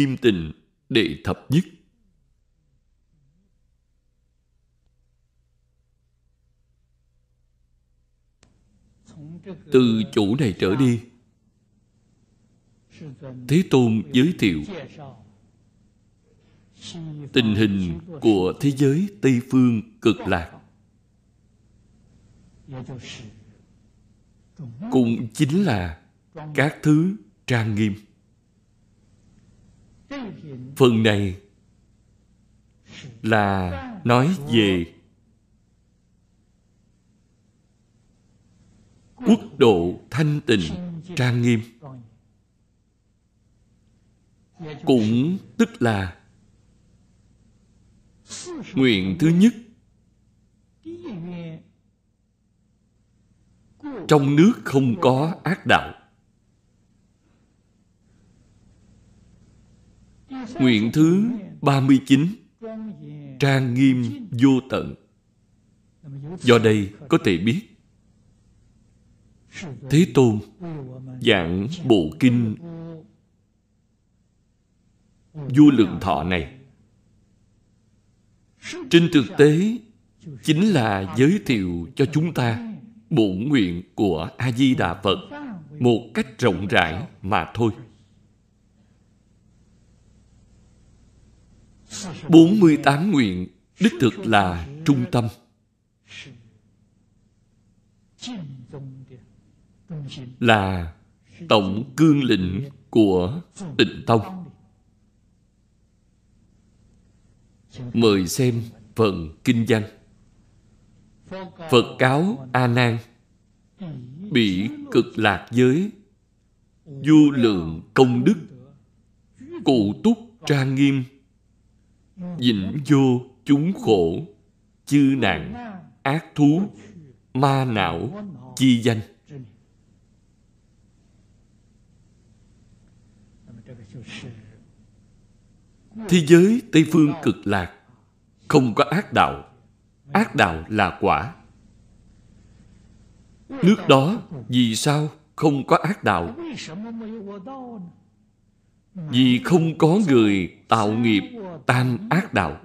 nghiêm tịnh đệ thập nhất. Từ chỗ này trở đi, thế tôn giới thiệu tình hình của thế giới tây phương cực lạc. Cũng chính là các thứ trang nghiêm phần này là nói về quốc độ thanh tịnh trang nghiêm. Cũng tức là nguyện thứ nhất trong nước không có ác đạo. Nguyện thứ 39 trang nghiêm vô tận. Do đây có thể biết, thế tôn giảng bộ kinh vô lượng thọ này. Trên thực tế, chính là giới thiệu cho chúng ta bổn nguyện của a di đà phật một cách rộng rãi mà thôi. 48 nguyện, đích thực là trung tâm. Là tổng cương lĩnh của tịnh tông. Mời xem phần kinh văn. Phật cáo a nan, bị cực lạc giới du lượng công đức, cụ túc trang nghiêm dịnh vô chúng khổ, chư nạn ác thú, ma não, chi danh. Thế giới tây phương cực lạc, không có ác đạo. Ác đạo là quả. Nước đó vì sao không có ác đạo? Vì không có người tạo nghiệp tam ác đạo.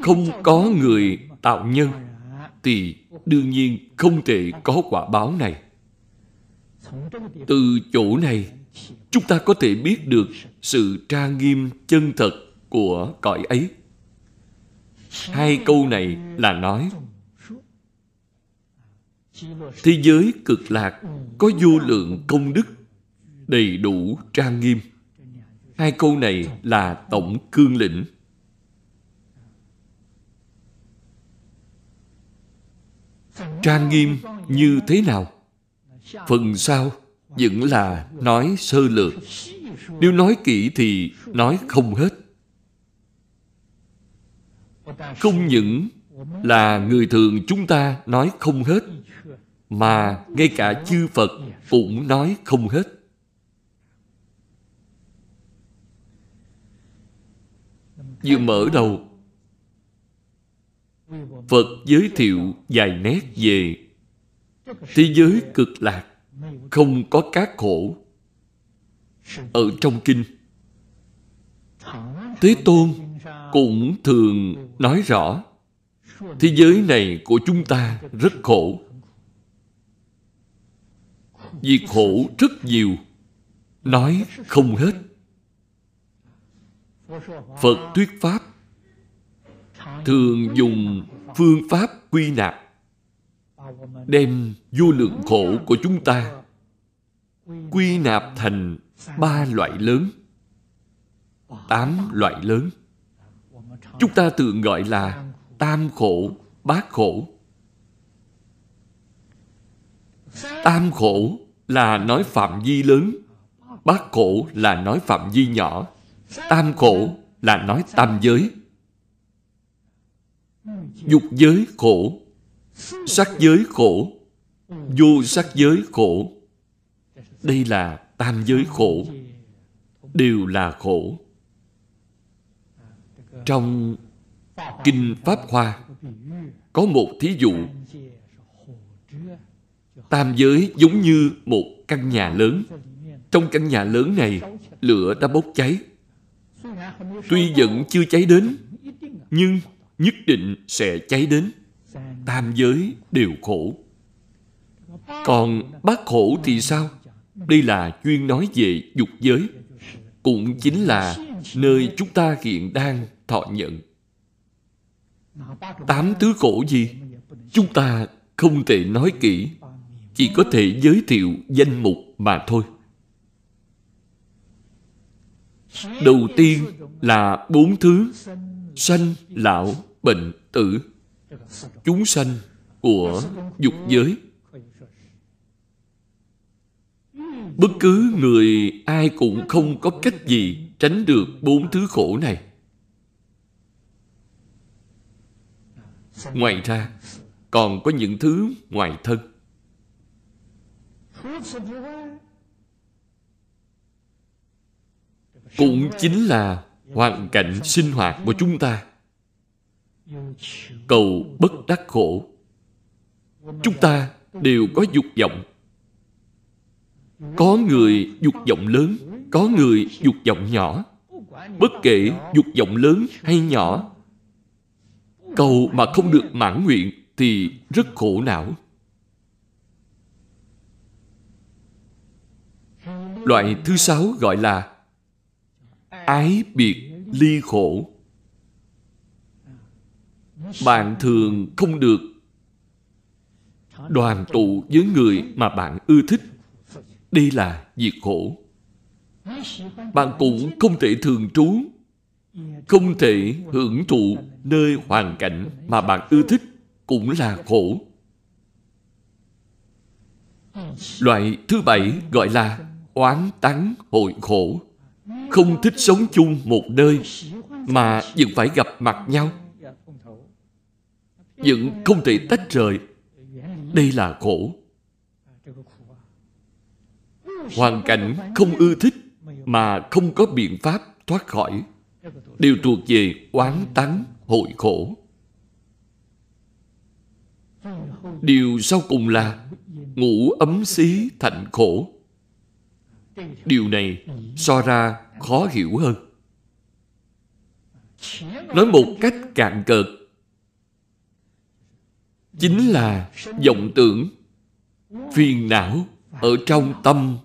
Không có người tạo nhân thì đương nhiên không thể có quả báo này. Từ chỗ này, chúng ta có thể biết được sự trang nghiêm chân thật của cõi ấy. Hai câu này là nói, thế giới cực lạc có vô lượng công đức đầy đủ trang nghiêm. Hai câu này là tổng cương lĩnh. Trang nghiêm như thế nào? Phần sau vẫn là nói sơ lược. Nếu nói kỹ thì nói không hết. Không những là người thường chúng ta nói không hết, mà ngay cả chư phật cũng nói không hết. Vừa mở đầu. Phật giới thiệu vài nét về thế giới cực lạc không có các khổ. Ở trong kinh, thế tôn cũng thường nói rõ, thế giới này của chúng ta rất khổ. Vì khổ rất nhiều, nói không hết phật thuyết pháp. Thường dùng phương pháp quy nạp, đem vô lượng khổ của chúng ta quy nạp thành ba loại lớn, tám loại lớn. Chúng ta thường gọi là tam khổ, bát khổ. Tam khổ là nói phạm vi lớn, bát khổ là nói phạm vi nhỏ tam khổ là nói tam giới. Dục giới khổ, sắc giới khổ, vô sắc giới khổ. Đây là tam giới khổ, đều là khổ. Trong kinh pháp hoa, có một thí dụ. Tam giới giống như một căn nhà lớn. Trong căn nhà lớn này, lửa đã bốc cháy tuy vẫn chưa cháy đến, nhưng nhất định sẽ cháy đến. Tam giới đều khổ. Còn bát khổ thì sao? Đây là chuyên nói về dục giới. Cũng chính là nơi chúng ta hiện đang thọ nhận. Tám thứ khổ gì? Chúng ta không thể nói kỹ. Chỉ có thể giới thiệu danh mục mà thôi đầu tiên là bốn thứ, sanh, lão, bệnh, tử. Chúng sanh của dục giới. Bất cứ người ai cũng không có cách gì tránh được bốn thứ khổ này. Ngoài ra, còn có những thứ ngoài thân. Cũng chính là hoàn cảnh sinh hoạt của chúng ta. Cầu bất đắc khổ. Chúng ta đều có dục vọng. Có người dục vọng lớn, có người dục vọng nhỏ. Bất kể dục vọng lớn hay nhỏ, cầu mà không được mãn nguyện thì rất khổ não. Loại thứ sáu gọi là ái biệt ly khổ. Bạn thường không được đoàn tụ với người mà bạn ưa thích. Đây là việc khổ. Bạn cũng không thể thường trú, không thể hưởng thụ nơi hoàn cảnh mà bạn ưa thích cũng là khổ. Loại thứ bảy gọi là oán tắng hội khổ không thích sống chung một nơi mà vẫn phải gặp mặt nhau. Vẫn không thể tách rời. Đây là khổ. Hoàn cảnh không ưa thích mà không có biện pháp thoát khỏi đều thuộc về oán tắng hội khổ. Điều sau cùng là ngủ ấm xí thành khổ điều này so ra khó hiểu hơn. Nói một cách cạn cợt, chính là vọng tưởng, phiền não ở trong tâm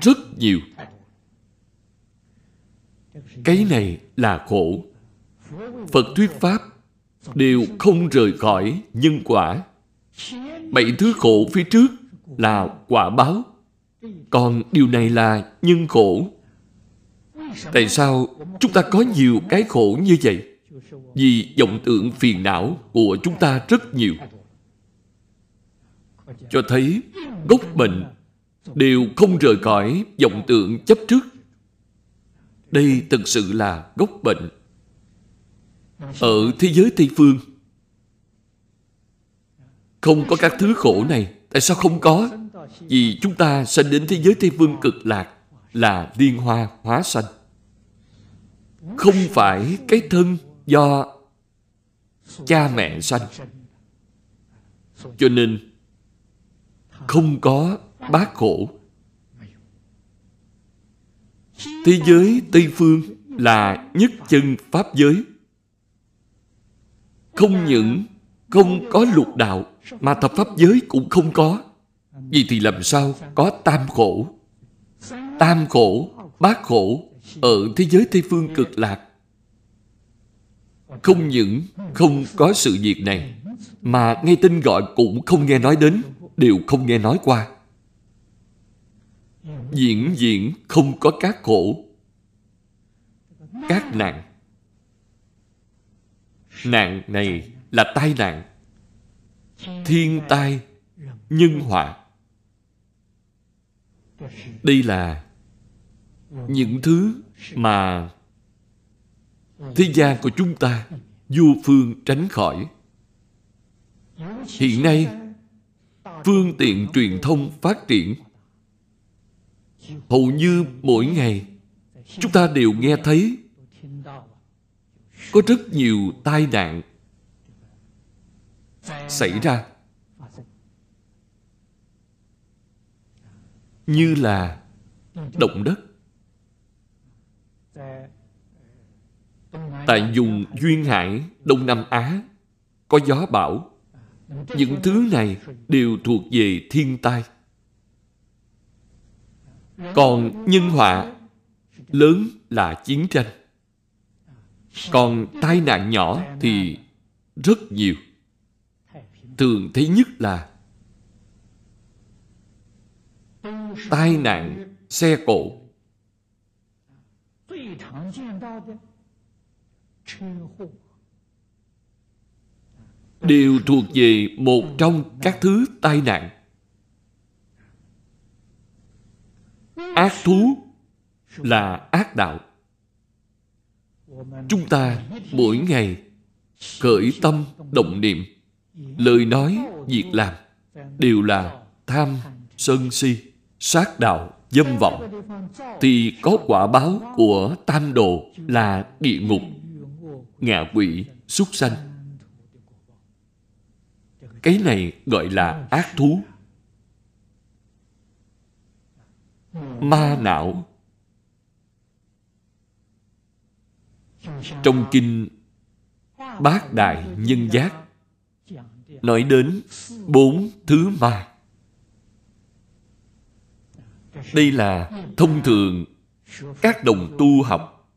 rất nhiều. Cái này là khổ. Phật thuyết pháp đều không rời khỏi nhân quả. Bảy thứ khổ phía trước là quả báo còn điều này là nhân khổ. Tại sao chúng ta có nhiều cái khổ như vậy? Vì vọng tưởng phiền não của chúng ta rất nhiều. Cho thấy gốc bệnh đều không rời khỏi vọng tưởng chấp trước. Đây thực sự là gốc bệnh. Ở thế giới tây phương, không có các thứ khổ này. Tại sao không có? Vì chúng ta sinh đến thế giới tây phương cực lạc là liên hoa hóa sanh. Không phải cái thân do cha mẹ sanh. Cho nên không có bát khổ. Thế giới tây phương là nhất chân pháp giới. Không những không có lục đạo mà thập pháp giới cũng không có vì thì làm sao có tam khổ? Tam khổ bát khổ ở thế giới tây phương cực lạc. Không những không có sự việc này, mà ngay tên gọi cũng không nghe nói đến, đều không nghe nói qua. Diễn diễn không có các khổ, các nạn. Nạn này là tai nạn, thiên tai, nhân họa đây là những thứ mà thế gian của chúng ta vô phương tránh khỏi. Hiện nay, phương tiện truyền thông phát triển. Hầu như mỗi ngày, chúng ta đều nghe thấy có rất nhiều tai nạn xảy ra. Như là động đất. Tại vùng duyên hải, đông nam á, có gió bão. Những thứ này đều thuộc về thiên tai. Còn nhân họa lớn là chiến tranh. Còn tai nạn nhỏ thì rất nhiều. Thường thấy nhất là tai nạn, xe cộ. Đều thuộc về một trong các thứ tai nạn. Ác thú là ác đạo. Chúng ta mỗi ngày khởi tâm động niệm, lời nói, việc làm đều là tham sân si sát đạo, dâm vọng, thì có quả báo của tam đồ là địa ngục, ngạ quỷ, súc sanh. Cái này gọi là ác thú. Ma não. Trong kinh bát đại nhân giác, nói đến bốn thứ ma đây là thông thường các đồng tu học.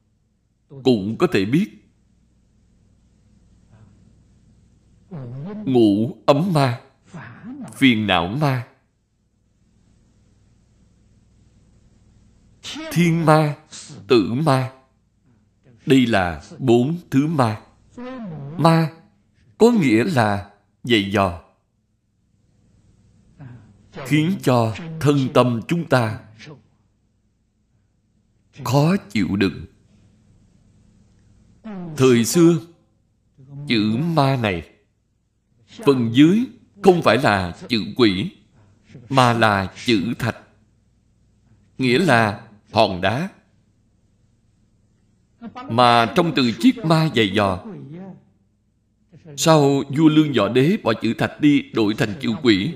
Cũng có thể biết ngủ ấm ma, phiền não ma, thiên ma, tử ma. Đây là bốn thứ ma. Ma có nghĩa là dày dò khiến cho thân tâm chúng ta khó chịu đựng. Thời xưa, chữ ma này phần dưới không phải là chữ quỷ, mà là chữ thạch, nghĩa là hòn đá. Mà trong từ chiếc ma dày dò sau vua lương võ đế bỏ chữ thạch đi đổi thành chữ quỷ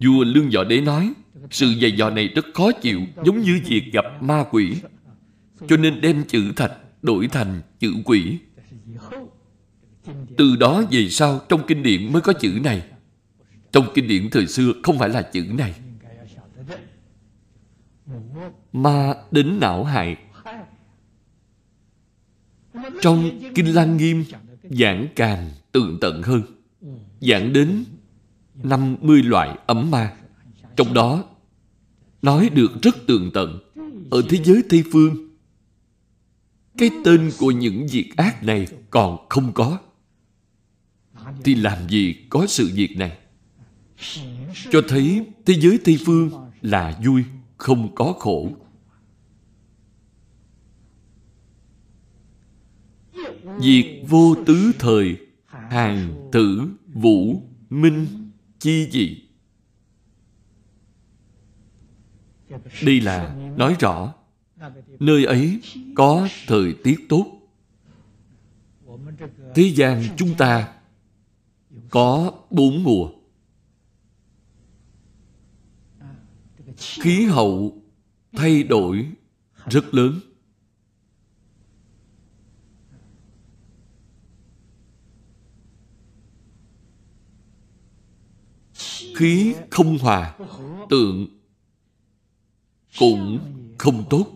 vua lương võ đế nói, sự dày dò này rất khó chịu, giống như việc gặp ma quỷ. Cho nên đem chữ thạch đổi thành chữ quỷ. Từ đó về sau, trong kinh điển mới có chữ này. Trong kinh điển thời xưa không phải là chữ này. Ma đến não hại. Trong kinh lăng nghiêm, giảng càng tường tận hơn. Giảng đến 50 loại ấm ma. Trong đó, nói được rất tường tận ở thế giới tây phương. Cái tên của những việc ác này còn không có. Thì làm gì có sự việc này? Cho thấy thế giới tây phương là vui, không có khổ. Việc vô tứ thời, Hàng tử, vũ, minh chi gì? Đây là nói rõ, Nơi ấy có thời tiết tốt. Thế gian chúng ta có bốn mùa. Khí hậu thay đổi rất lớn. Khí không hòa, tượng cũng không tốt.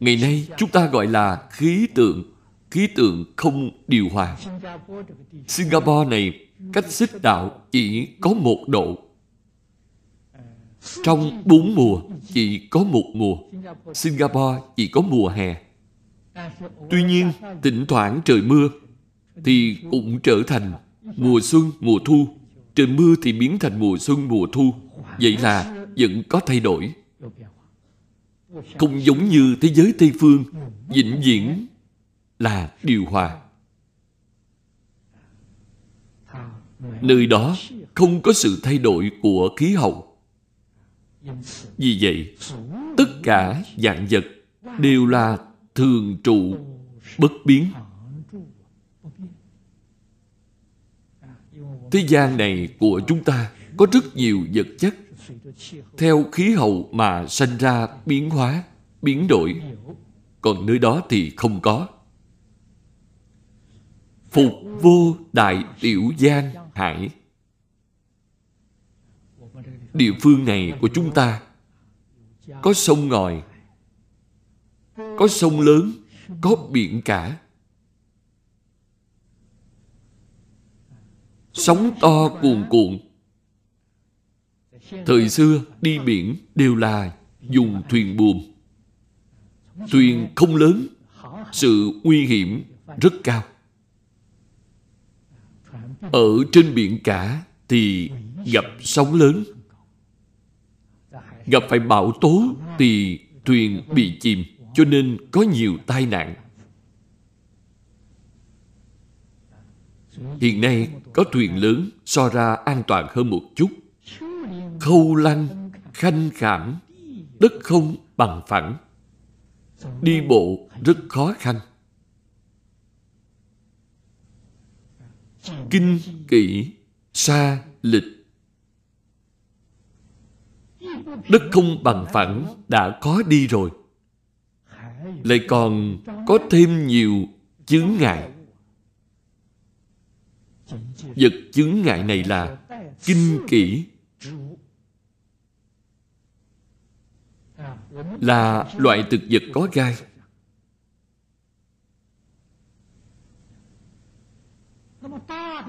Ngày nay chúng ta gọi là khí tượng khí tượng không điều hòa. Singapore này cách xích đạo chỉ có một độ. Trong bốn mùa, chỉ có một mùa. Singapore chỉ có mùa hè. Tuy nhiên, thỉnh thoảng trời mưa thì cũng trở thành mùa xuân, mùa thu trời mưa thì biến thành mùa xuân mùa thu. Vậy là vẫn có thay đổi. Không giống như thế giới tây phương vĩnh viễn là điều hòa. Nơi đó không có sự thay đổi của khí hậu. Vì vậy, tất cả dạng vật đều là thường trụ, bất biến. Thế gian này của chúng ta có rất nhiều vật chất theo khí hậu mà sanh ra biến hóa, biến đổi. Còn nơi đó thì không có. Phục vô đại tiểu giang hải Địa phương này của chúng ta Có sông ngòi Có sông lớn Có biển cả Sóng to cuồn cuộn. Thời xưa, đi biển đều là dùng thuyền buồm. Thuyền không lớn, Sự nguy hiểm rất cao. Ở trên biển cả thì gặp sóng lớn. Gặp phải bão tố thì thuyền bị chìm, cho nên có nhiều tai nạn. Hiện nay có thuyền lớn so ra an toàn hơn một chút. Khâu lăn, khanh khảm, đất không bằng phẳng. Đi bộ rất khó khăn. Kinh kỷ, xa, lịch Đất không bằng phẳng đã có đi rồi. Lại còn có thêm nhiều chướng ngại. Vật chứng ngại này là kinh kỷ là loại thực vật có gai.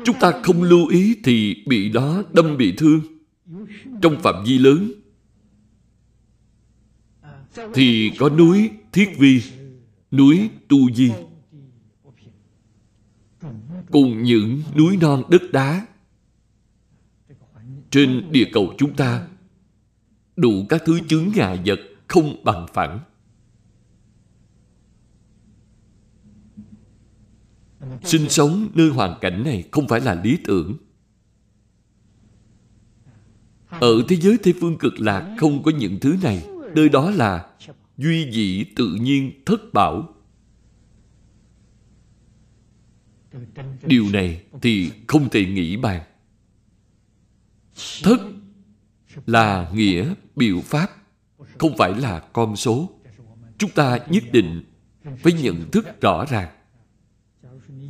Chúng ta không lưu ý thì bị đó đâm bị thương. Trong phạm vi lớn thì có núi Thiết Vi, núi Tu Di, cùng những núi non đất đá trên địa cầu chúng ta, đủ các thứ chướng ngại vật không bằng phẳng. Sinh sống nơi hoàn cảnh này không phải là lý tưởng. Ở thế giới Tây Phương cực lạc không có những thứ này, nơi đó là duy dĩ tự nhiên thất bảo. Điều này thì không thể nghĩ bàn. Thất là nghĩa biểu pháp, không phải là con số. Chúng ta nhất định phải nhận thức rõ ràng.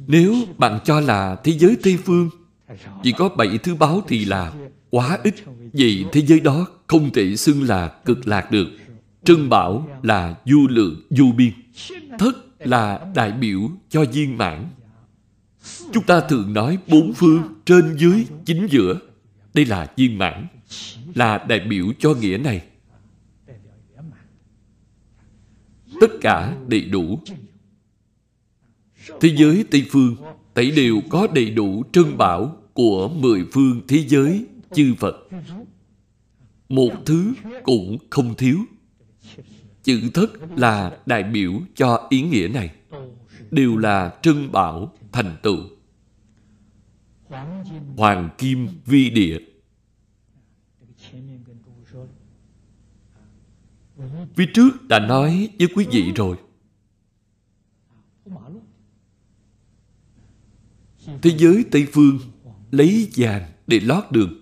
Nếu bạn cho là thế giới Tây Phương chỉ có bảy thứ báo thì là quá ít. Vậy thế giới đó không thể xưng là cực lạc được. Trân bảo là du lượng, du biên. Thất là đại biểu cho viên mãn. Chúng ta thường nói bốn phương, trên dưới, chính giữa. Đây là viên mãn, là đại biểu cho nghĩa này. Tất cả đầy đủ. Thế giới Tây Phương, tẩy đều có đầy đủ trân bảo của mười phương thế giới chư Phật. Một thứ cũng không thiếu. Chữ thất là đại biểu cho ý nghĩa này. Đều là trân bảo thành tựu. Hoàng kim vi địa. Phía trước đã nói với quý vị rồi. Thế giới Tây Phương lấy vàng để lót đường.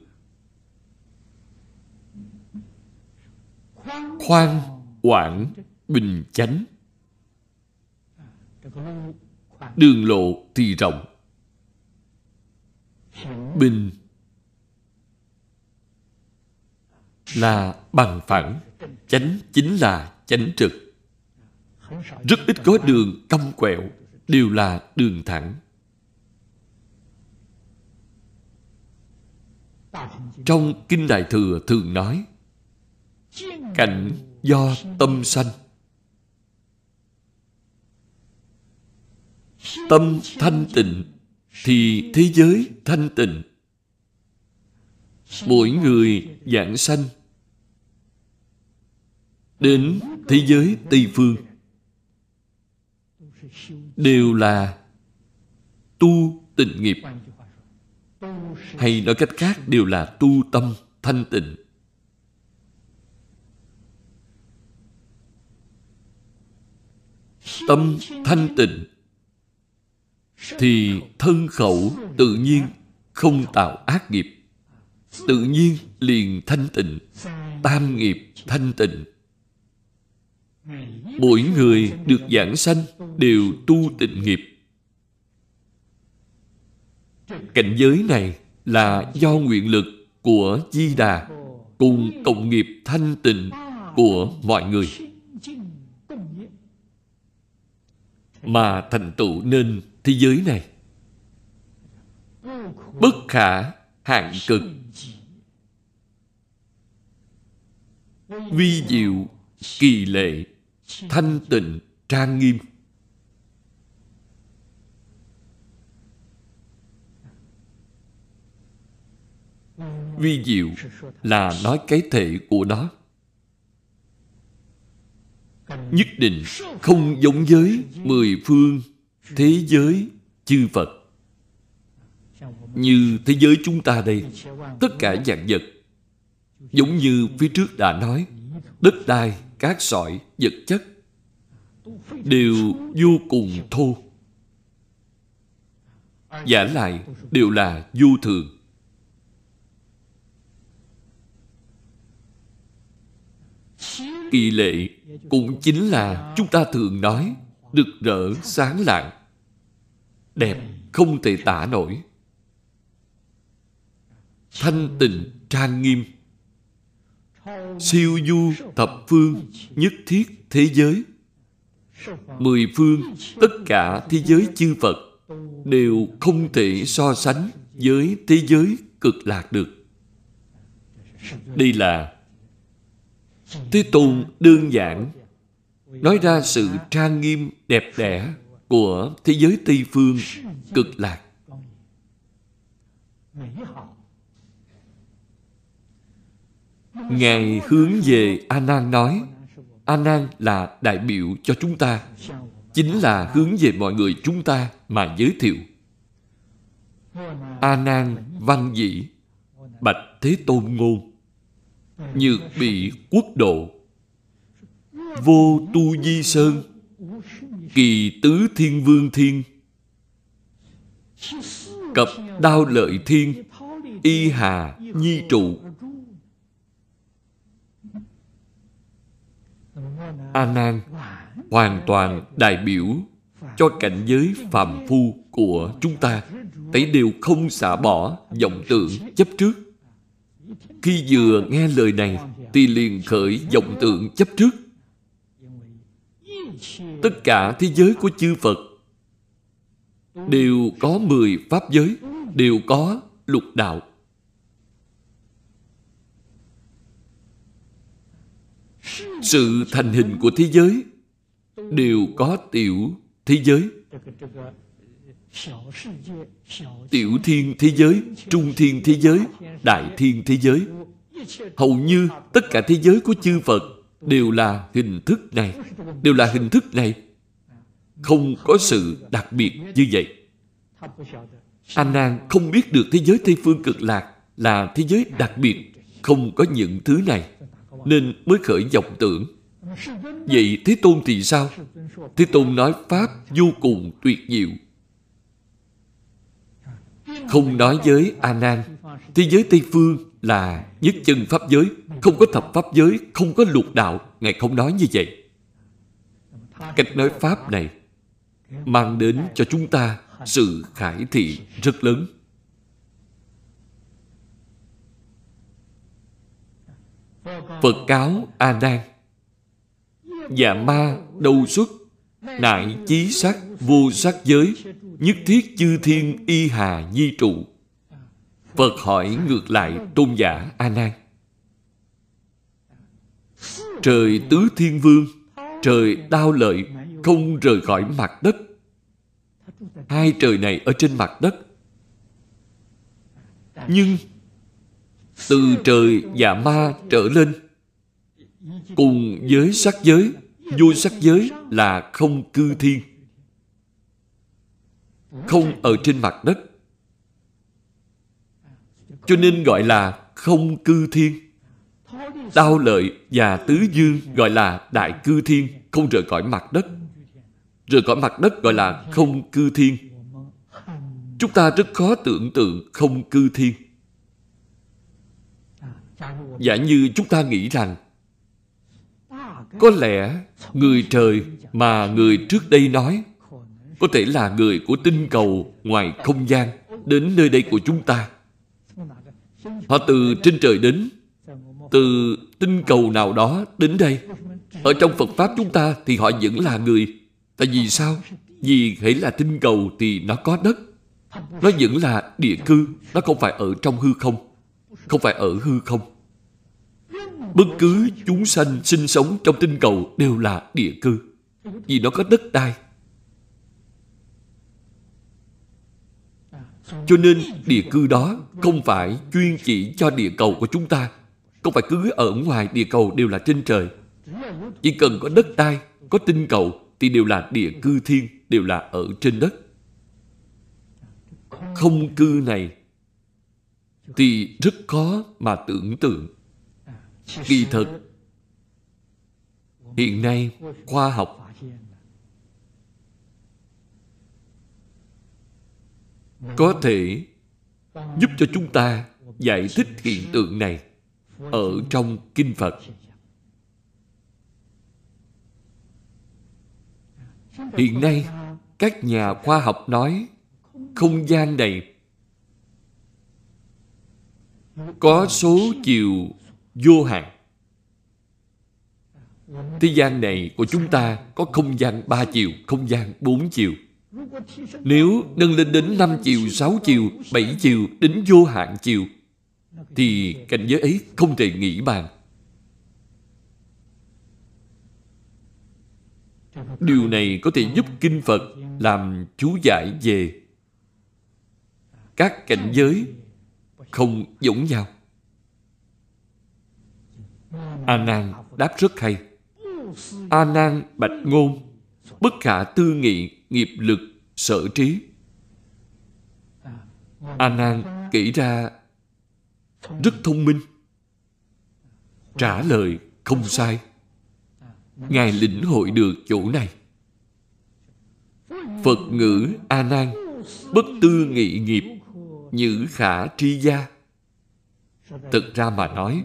Khoan, quảng, bình chánh. Đường lộ thì rộng. Bình là bằng phẳng, chánh chính là chánh trực. Rất ít có đường cong quẹo, đều là đường thẳng. Trong Kinh Đại Thừa thường nói Cảnh do tâm sanh tâm thanh tịnh thì thế giới thanh tịnh. Mỗi người giảng sanh đến thế giới tây phương đều là tu tịnh nghiệp. Hay nói cách khác, đều là tu tâm thanh tịnh. Tâm thanh tịnh thì thân khẩu tự nhiên không tạo ác nghiệp. Tự nhiên liền thanh tịnh, tam nghiệp thanh tịnh. Mỗi người được giảng sanh đều tu tịnh nghiệp. Cảnh giới này là do nguyện lực của di đà cùng cộng nghiệp thanh tịnh của mọi người. Mà thành tựu nên thế giới này. Bất khả hạn cực. Vi diệu, kỳ lệ, thanh tịnh, trang nghiêm. Vi diệu là nói cái thể của nó. Nhất định không giống với mười phương thế giới chư Phật. Như thế giới chúng ta đây, tất cả dạng vật, giống như phía trước đã nói, đất đai, cát sỏi, vật chất, đều vô cùng thô. Giả lại đều là vô thường. Kỳ lệ cũng chính là chúng ta thường nói rực rỡ sáng lạng đẹp không thể tả nổi. Thanh tịnh trang nghiêm. Siêu du thập phương nhất thiết thế giới. Mười phương tất cả thế giới chư phật đều không thể so sánh với thế giới cực lạc được. Đây là thế tôn đơn giản, nói ra sự trang nghiêm đẹp đẽ của thế giới Tây Phương cực lạc. Ngài hướng về A Nan nói, A Nan là đại biểu cho chúng ta, chính là hướng về mọi người chúng ta mà giới thiệu. A Nan văn dĩ, bạch thế tôn ngôn, nhược bị quốc độ, vô tu di sơn, kỳ tứ thiên vương thiên. Cập đao lợi thiên, y hà nhi trụ. A nan hoàn toàn đại biểu cho cảnh giới phàm phu của chúng ta. Thấy đều không xả bỏ vọng tưởng chấp trước. Khi vừa nghe lời này, thì liền khởi vọng tưởng chấp trước tất cả thế giới của chư Phật đều có mười pháp giới, đều có lục đạo. Sự thành hình của thế giới đều có tiểu thế giới. Tiểu thiên thế giới, trung thiên thế giới, đại thiên thế giới. Hầu như tất cả thế giới của chư Phật đều là hình thức này, đều là hình thức này. Không có sự đặc biệt như vậy. A nan không biết được thế giới tây phương cực lạc là thế giới đặc biệt, không có những thứ này, nên mới khởi vọng tưởng. Vậy thế tôn thì sao? Thế tôn nói pháp vô cùng tuyệt diệu. Không nói với a nan thế giới tây phương là nhất chân pháp giới, không có thập pháp giới, không có lục đạo. Ngài không nói như vậy. Cách nói pháp này mang đến cho chúng ta sự khải thị rất lớn. Phật cáo a nan. Dạ ma đâu xuất, nại chí sắc vô sắc giới, nhất thiết chư thiên y hà nhi trụ phật hỏi ngược lại tôn giả a nan trời tứ thiên vương, trời đao lợi, không rời khỏi mặt đất. Hai trời này ở trên mặt đất. Nhưng từ trời và ma trở lên, cùng với sắc giới, vô sắc giới là không cư thiên. Không ở trên mặt đất cho nên gọi là không cư thiên đao lợi và tứ dương gọi là đại cư thiên, không rời khỏi mặt đất rời khỏi mặt đất gọi là không cư thiên. Chúng ta rất khó tưởng tượng không cư thiên. Giả như chúng ta nghĩ rằng, có lẽ người trời mà người trước đây nói, có thể là người của tinh cầu ngoài không gian đến nơi đây của chúng ta. Họ từ trên trời đến, từ tinh cầu nào đó đến đây. Ở trong Phật Pháp chúng ta thì họ vẫn là người. Tại vì sao? Vì hãy là tinh cầu thì nó có đất. Nó vẫn là địa cư, nó không phải ở trong hư không. Không phải ở hư không. Bất cứ chúng sanh sinh sống trong tinh cầu đều là địa cư. Vì nó có đất đai. Cho nên địa cư đó không phải chuyên chỉ cho địa cầu của chúng ta. Không phải cứ ở ngoài địa cầu đều là trên trời. Chỉ cần có đất đai, có tinh cầu thì đều là địa cư thiên, đều là ở trên đất. Không cư này thì rất khó mà tưởng tượng. Kỳ thực, hiện nay khoa học có thể giúp cho chúng ta giải thích hiện tượng này ở trong kinh Phật. Hiện nay, các nhà khoa học nói không gian này có số chiều vô hạn. Thế gian này của chúng ta có không gian ba chiều, không gian bốn chiều. Nếu nâng lên đến 5 chiều, 6 chiều, 7 chiều, đến vô hạn chiều, thì cảnh giới ấy không thể nghĩ bàn. Điều này có thể giúp Kinh Phật làm chú giải về các cảnh giới không giống nhau. A Nan đáp rất hay. A Nan bạch ngôn, bất khả tư nghị nghiệp lực sở trí. A Nan kỹ ra rất thông minh, trả lời không sai. Ngài lĩnh hội được chỗ này. Phật ngữ A Nan bất tư nghị nghiệp nhữ khả tri gia. Thực ra mà nói,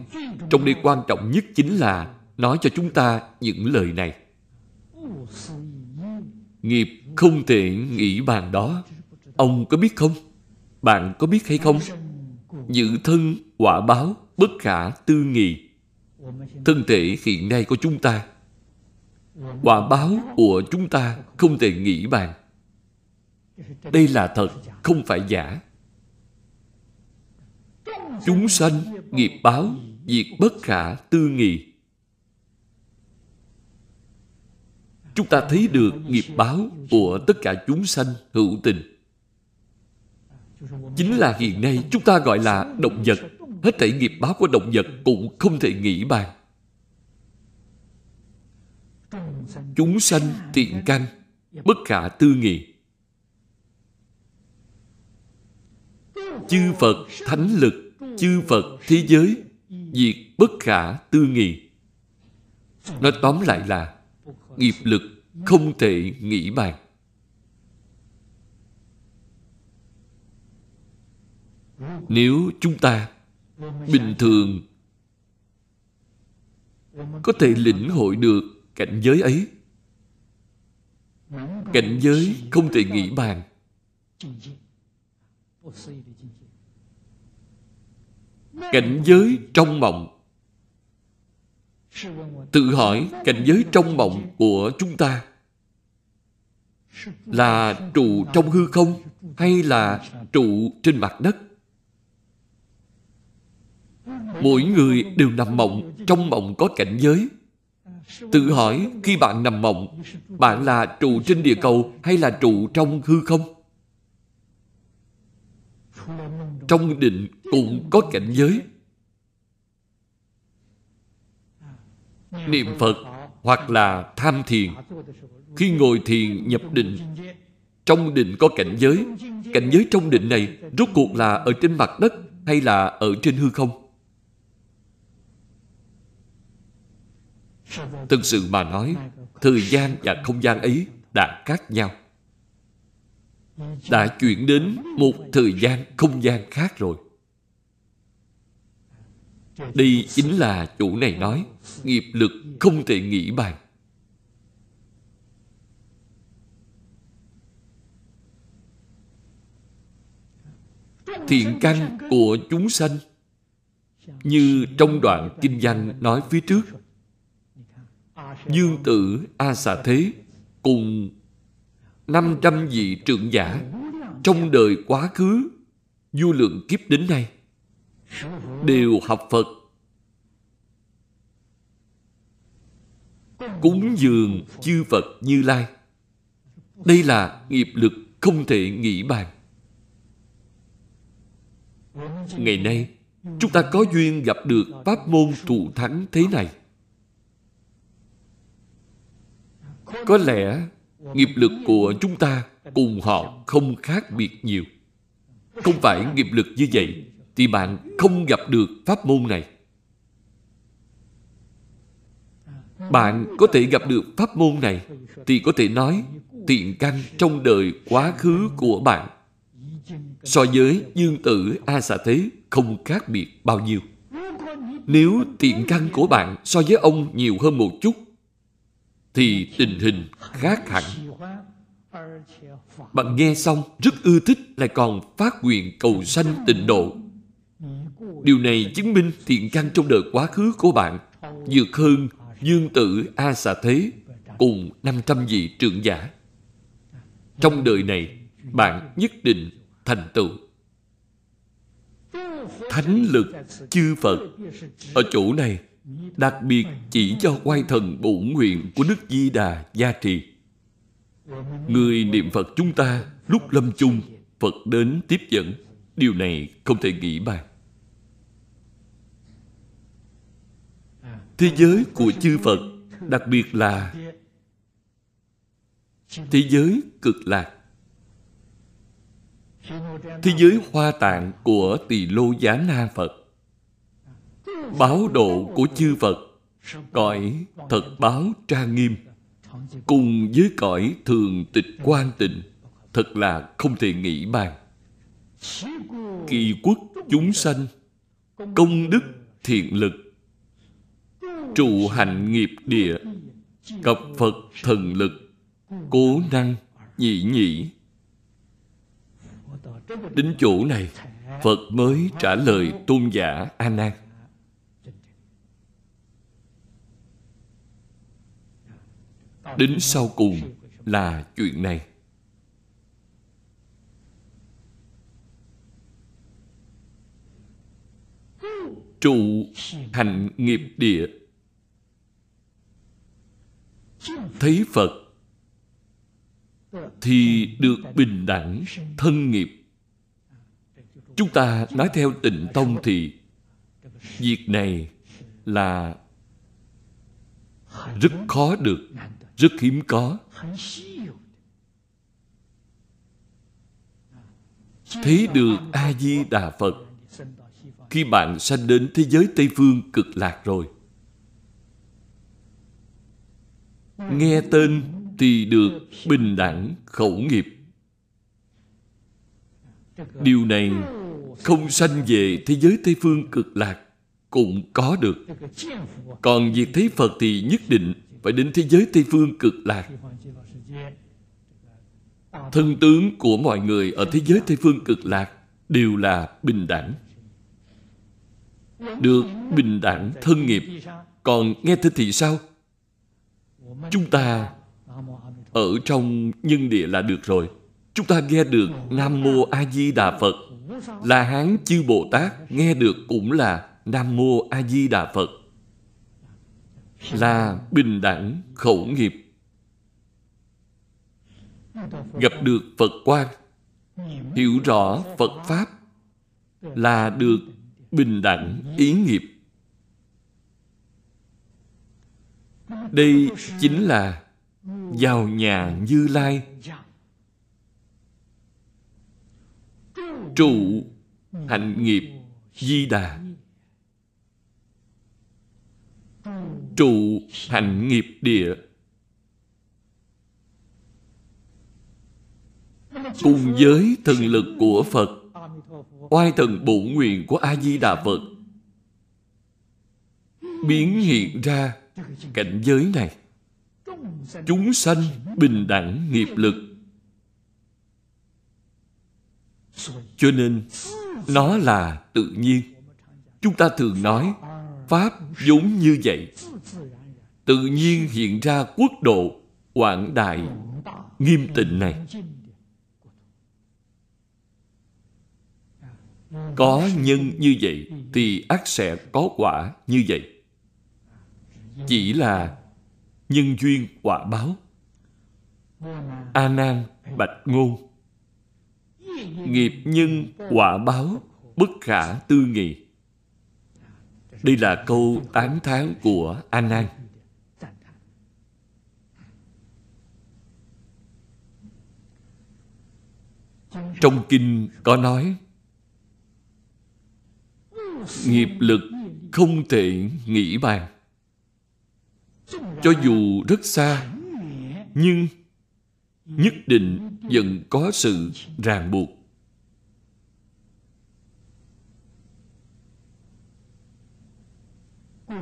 trong đây quan trọng nhất chính là nói cho chúng ta những lời này. Nghiệp không thể nghĩ bàn đó. Ông có biết không? Bạn có biết hay không? Dự thân quả báo bất khả tư nghị. Thân thể hiện nay của chúng ta quả báo của chúng ta không thể nghĩ bàn. Đây là thật, không phải giả. Chúng sanh, nghiệp báo, việc bất khả tư nghị. Chúng ta thấy được nghiệp báo của tất cả chúng sanh hữu tình. Chính là hiện nay chúng ta gọi là động vật. Hết thảy nghiệp báo của động vật cũng không thể nghĩ bàn. Chúng sanh tiện căn, bất khả tư nghị. Chư Phật thánh lực, chư Phật thế giới, diệt bất khả tư nghị. Nói tóm lại là nghiệp lực không thể nghĩ bàn. Nếu chúng ta bình thường có thể lĩnh hội được cảnh giới ấy, cảnh giới không thể nghĩ bàn. Cảnh giới trong mộng Tự hỏi cảnh giới trong mộng của chúng ta là trụ trong hư không hay là trụ trên mặt đất? Mỗi người đều nằm mộng, trong mộng có cảnh giới. Tự hỏi khi bạn nằm mộng, bạn là trụ trên địa cầu hay là trụ trong hư không? Trong định cũng có cảnh giới niệm Phật hoặc là tham thiền. Khi ngồi thiền nhập định, trong định có cảnh giới. Cảnh giới trong định này rốt cuộc là ở trên mặt đất hay là ở trên hư không? Thực sự mà nói, thời gian và không gian ấy đã khác nhau. Đã chuyển đến một thời gian, không gian khác rồi. Đây chính là chủ này nói, nghiệp lực không thể nghĩ bàn. Thiện căn của chúng sanh, như trong đoạn kinh văn nói phía trước, Dương tử A Xà Thế cùng 500 vị trưởng giả trong đời quá khứ, du lượng kiếp đến nay đều học Phật. Cúng dường chư Phật Như Lai. Đây là nghiệp lực không thể nghĩ bàn. Ngày nay, chúng ta có duyên gặp được pháp môn thù thắng thế này. Có lẽ nghiệp lực của chúng ta cùng họ không khác biệt nhiều. Không phải nghiệp lực như vậy thì bạn không gặp được pháp môn này. Bạn có thể gặp được pháp môn này thì có thể nói tiện căn trong đời quá khứ của bạn so với dương tử a xà thế không khác biệt bao nhiêu. Nếu tiện căn của bạn so với ông nhiều hơn một chút, thì tình hình khác hẳn. Bạn nghe xong rất ưa thích lại còn phát nguyện cầu sanh tịnh độ điều này chứng minh thiện căn trong đời quá khứ của bạn vượt hơn dương tử a xà thế cùng 500 vị trưởng giả trong đời này bạn nhất định thành tựu thánh lực chư phật ở chỗ này đặc biệt chỉ cho quay thần bổ nguyện của Đức Di Đà gia trì. Người niệm Phật chúng ta lúc lâm chung, Phật đến tiếp dẫn. Điều này không thể nghĩ bàn. Thế giới của chư Phật, đặc biệt là thế giới cực lạc. Thế giới hoa tạng của Tỳ Lô Giá Na Phật. Báo độ của chư Phật cõi thật báo tra nghiêm. Cùng với cõi thường tịch quan tịnh thật là không thể nghĩ bàn. Kỳ quốc chúng sanh công đức thiện lực trụ hạnh nghiệp địa, cập phật thần lực, cố năng nhị nhị đến chỗ này, phật mới trả lời tôn giả a nan Đến sau cùng là chuyện này. Trụ hành nghiệp địa Thấy Phật Thì được bình đẳng thân nghiệp. Chúng ta nói theo tịnh tông thì Việc này là rất khó được, rất hiếm có. Thấy được a di đà phật. Khi bạn sanh đến thế giới tây phương cực lạc rồi nghe tên thì được bình đẳng khẩu nghiệp điều này không sanh về thế giới tây phương cực lạc cũng có được còn việc thấy phật thì nhất định phải đến thế giới Tây Phương cực lạc. Thân tướng của mọi người ở thế giới Tây Phương cực lạc đều là bình đẳng. Được bình đẳng thân nghiệp. Còn nghe thế thì sao? Chúng ta ở trong nhân địa là được rồi. Chúng ta nghe được Nam Mô A Di Đà Phật. Là Hán chư Bồ Tát nghe được cũng là Nam Mô A Di Đà Phật. Là bình đẳng, khẩu nghiệp. Gặp được phật quan hiểu rõ phật pháp, là được bình đẳng, ý nghiệp. Đây chính là vào nhà như lai. Trụ hạnh nghiệp di đà. Trụ hành nghiệp địa. Cùng với thần lực của Phật, oai thần bổn nguyện của A-di-đà Phật biến hiện ra cảnh giới này. Chúng sanh bình đẳng nghiệp lực. Cho nên, nó là tự nhiên. Chúng ta thường nói, Pháp vốn như vậy. Tự nhiên hiện ra quốc độ quảng đại nghiêm tịnh này có nhân như vậy thì ác sẽ có quả như vậy chỉ là nhân duyên quả báo. A nan bạch ngôn. Nghiệp nhân quả báo bất khả tư nghị. Đây là câu tán thán của a nan trong kinh có nói, nghiệp lực không thể nghĩ bàn cho dù rất xa, nhưng nhất định vẫn có sự ràng buộc.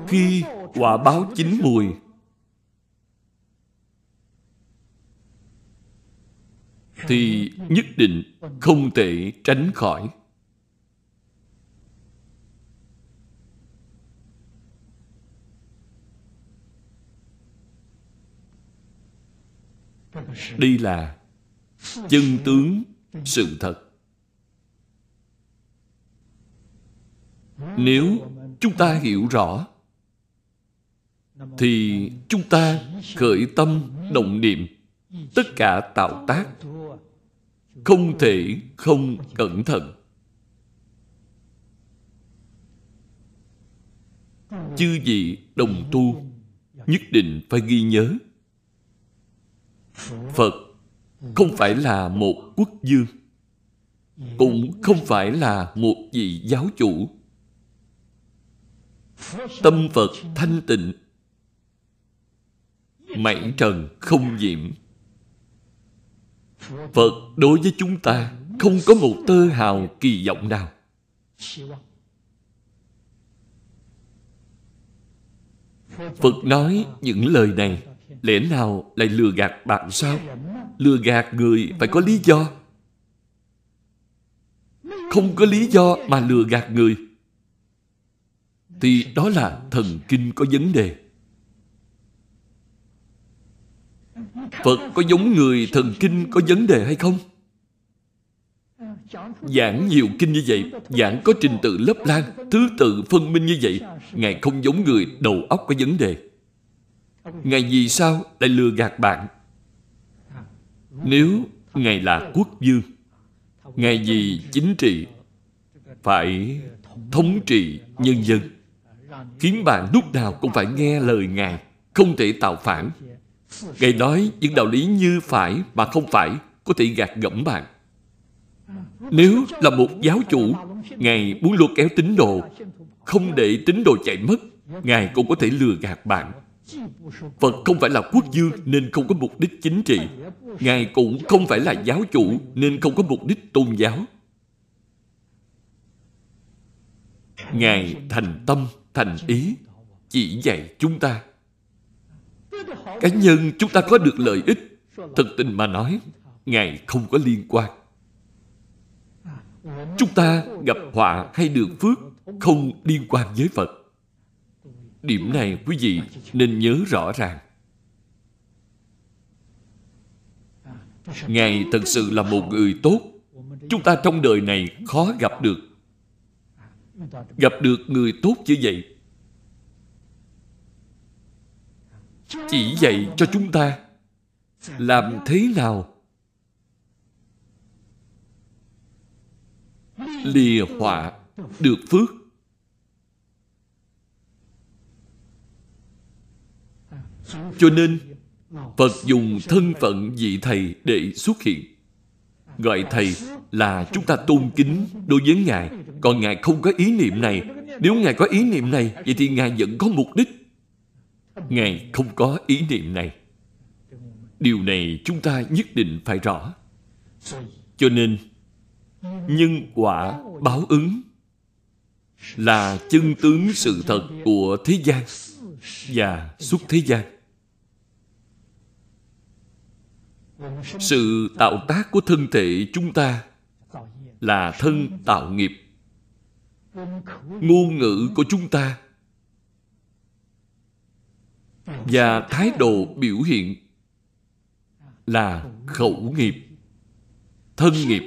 Khi quả báo chín mùi, thì nhất định không thể tránh khỏi. Đây là chân tướng sự thật. Nếu chúng ta hiểu rõ, thì chúng ta khởi tâm động niệm tất cả tạo tác, không thể không cẩn thận. Chư vị đồng tu nhất định phải ghi nhớ phật không phải là một quốc dương cũng không phải là một vị giáo chủ. Tâm phật thanh tịnh mảy trần không nhiễm. Phật đối với chúng ta không có một tơ hào kỳ vọng nào. Phật nói những lời này lẽ nào lại lừa gạt bạn sao? Lừa gạt người phải có lý do. Không có lý do mà lừa gạt người thì đó là thần kinh có vấn đề. Phật có giống người thần kinh có vấn đề hay không? Giảng nhiều kinh như vậy, giảng có trình tự lớp lan, thứ tự phân minh như vậy, Ngài không giống người đầu óc có vấn đề. Ngài vì sao lại lừa gạt bạn? Nếu Ngài là quốc vương, Ngài vì chính trị, phải thống trị nhân dân, khiến bạn lúc nào cũng phải nghe lời Ngài, không thể tạo phản, Ngài nói những đạo lý như phải mà không phải có thể gạt gẫm bạn. Nếu là một giáo chủ, Ngài muốn lôi kéo tín đồ, không để tín đồ chạy mất, Ngài cũng có thể lừa gạt bạn. Phật không phải là quốc dương nên không có mục đích chính trị. Ngài cũng không phải là giáo chủ nên không có mục đích tôn giáo. Ngài thành tâm, thành ý, chỉ dạy chúng ta cá nhân chúng ta có được lợi ích thực tình mà nói ngài không có liên quan chúng ta gặp họa hay được phước không liên quan với phật điểm này quý vị nên nhớ rõ ràng. Ngài thật sự là một người tốt. Chúng ta trong đời này khó gặp được. Gặp được người tốt như vậy. Chỉ dạy cho chúng ta làm thế nào lìa họa được phước. Cho nên, phật dùng thân phận vị thầy để xuất hiện. Gọi thầy là chúng ta tôn kính đối với ngài. Còn ngài không có ý niệm này. Nếu ngài có ý niệm này, vậy thì ngài vẫn có mục đích. Ngài không có ý niệm này. Điều này chúng ta nhất định phải rõ. cho nên, nhân quả báo ứng là chân tướng sự thật của thế gian và xuất thế gian. Sự tạo tác của thân thể chúng ta là thân tạo nghiệp. Ngôn ngữ của chúng ta và thái độ biểu hiện là khẩu nghiệp, thân nghiệp.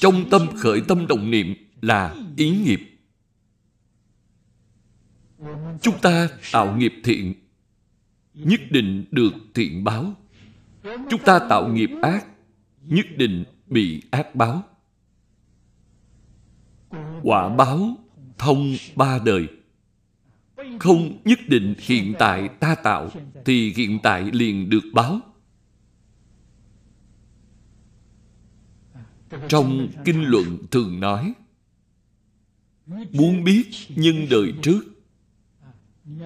Trong tâm khởi tâm động niệm là ý nghiệp. Chúng ta tạo nghiệp thiện, nhất định được thiện báo chúng ta tạo nghiệp ác, nhất định bị ác báo. Quả báo thông ba đời. Không nhất định hiện tại ta tạo, thì hiện tại liền được báo. Trong kinh luận thường nói, muốn biết nhân đời trước.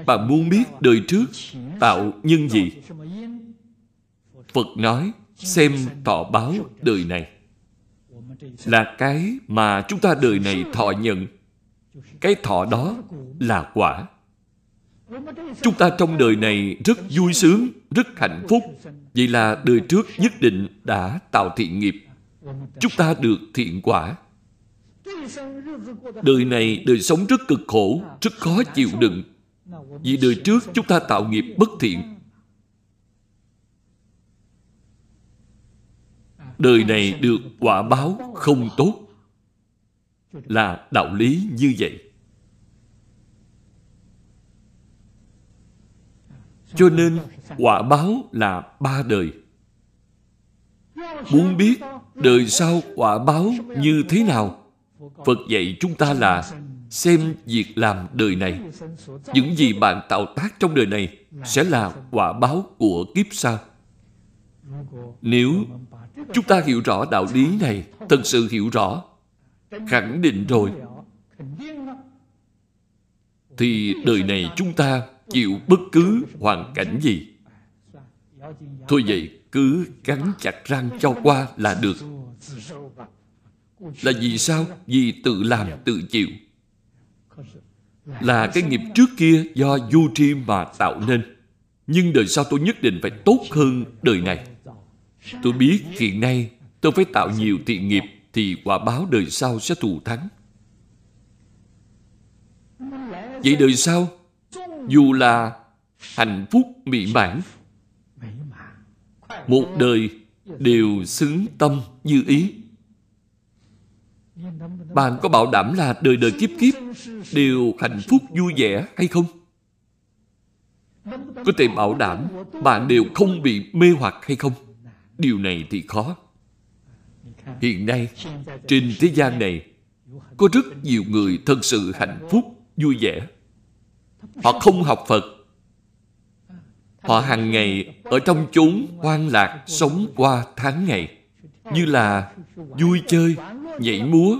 Bạn muốn biết đời trước tạo nhân gì? Phật nói, xem thọ báo đời này. Là cái mà chúng ta đời này thọ nhận. Cái thọ đó là quả. Chúng ta trong đời này rất vui sướng, rất hạnh phúc. Vậy là đời trước nhất định đã tạo thiện nghiệp. Chúng ta được thiện quả. Đời này đời sống rất cực khổ, rất khó chịu đựng. Vì đời trước chúng ta tạo nghiệp bất thiện. Đời này được quả báo không tốt. Là đạo lý như vậy. Cho nên quả báo là ba đời. Muốn biết đời sau quả báo như thế nào, phật dạy chúng ta là xem việc làm đời này. Những gì bạn tạo tác trong đời này sẽ là quả báo của kiếp sau. Nếu chúng ta hiểu rõ đạo lý này, thật sự hiểu rõ. Khẳng định rồi. Thì đời này chúng ta chịu bất cứ hoàn cảnh gì. Thôi vậy, cứ cắn chặt răng cho qua là được. Là vì sao? Vì tự làm, tự chịu. Là cái nghiệp trước kia do du tri mà tạo nên. Nhưng đời sau tôi nhất định phải tốt hơn đời này tôi biết hiện nay tôi phải tạo nhiều thiện nghiệp thì quả báo đời sau sẽ thù thắng. Vậy đời sau, dù là hạnh phúc mỹ mãn, một đời đều xứng tâm như ý. Bạn có bảo đảm là đời đời kiếp kiếp đều hạnh phúc vui vẻ hay không? Có thể bảo đảm bạn đều không bị mê hoặc hay không? Điều này thì khó. Hiện nay trên thế gian này có rất nhiều người thật sự hạnh phúc vui vẻ. Họ không học phật. Họ hàng ngày ở trong chốn hoang lạc sống qua tháng ngày như là vui chơi nhảy múa.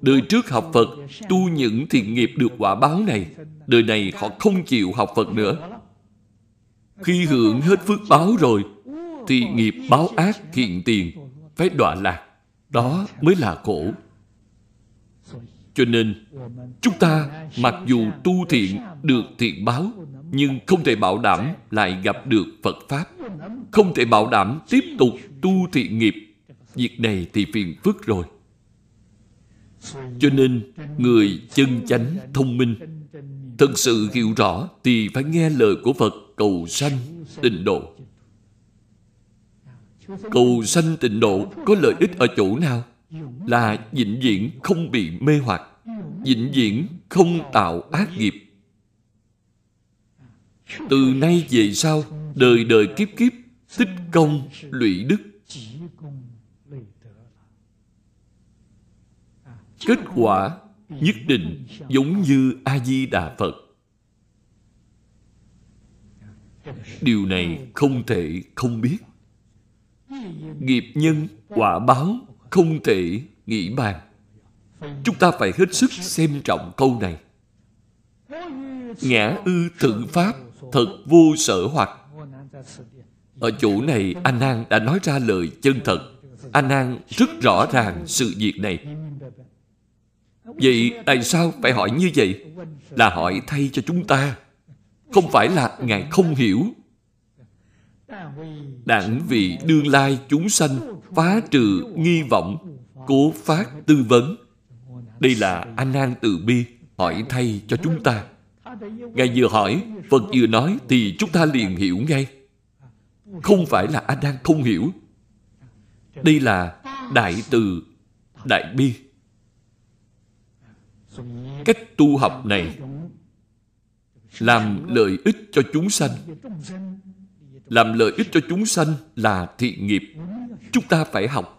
Đời trước học phật tu những thiện nghiệp được quả báo này đời này họ không chịu học phật nữa. Khi hưởng hết phước báo rồi thì nghiệp báo ác hiện tiền, phải đọa lạc, đó mới là khổ. Cho nên, chúng ta mặc dù tu thiện được thiện báo, nhưng không thể bảo đảm lại gặp được phật pháp. Không thể bảo đảm tiếp tục tu thiện nghiệp. Việc này thì phiền phức rồi. Cho nên, người chân chánh thông minh, thật sự hiểu rõ thì phải nghe lời của phật cầu sanh, tịnh độ cầu sanh tịnh độ có lợi ích ở chỗ nào? Là vĩnh viễn không bị mê hoặc, vĩnh viễn không tạo ác nghiệp. Từ nay về sau, đời đời kiếp kiếp, tích công lụy đức. Kết quả nhất định giống như a di đà phật. Điều này không thể không biết nghiệp nhân quả báo không thể nghĩ bàn chúng ta phải hết sức xem trọng câu này ngã ư thượng pháp thật vô sở hoặc ở chỗ này anh nan đã nói ra lời chân thật A Nan rất rõ ràng sự việc này. Vậy tại sao phải hỏi như vậy? Là hỏi thay cho chúng ta. Không phải là Ngài không hiểu. Đảng vì đương lai chúng sanh phá trừ nghi vọng, cố phát tư vấn. Đây là A Nan từ bi hỏi thay cho chúng ta. Ngài vừa hỏi, Phật vừa nói thì chúng ta liền hiểu ngay. Không phải là A Nan không hiểu. Đây là đại từ, đại bi. Cách tu học này làm lợi ích cho chúng sanh. Làm lợi ích cho chúng sanh là thiện nghiệp. Chúng ta phải học.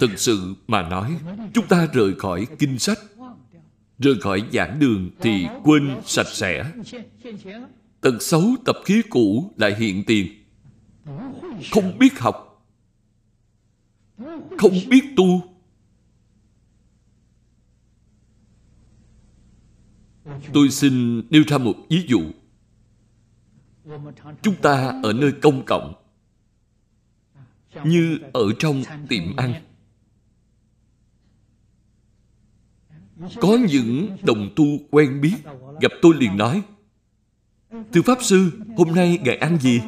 Thực sự mà nói, chúng ta rời khỏi kinh sách, rời khỏi giảng đường thì quên sạch sẽ. Tật xấu tập khí cũ lại hiện tiền. Không biết học, không biết tu. Tôi xin nêu ra một ví dụ. Chúng ta ở nơi công cộng, như ở trong tiệm ăn, Có những đồng tu quen biết Gặp tôi liền nói Thưa Pháp Sư, hôm nay Ngài ăn gì?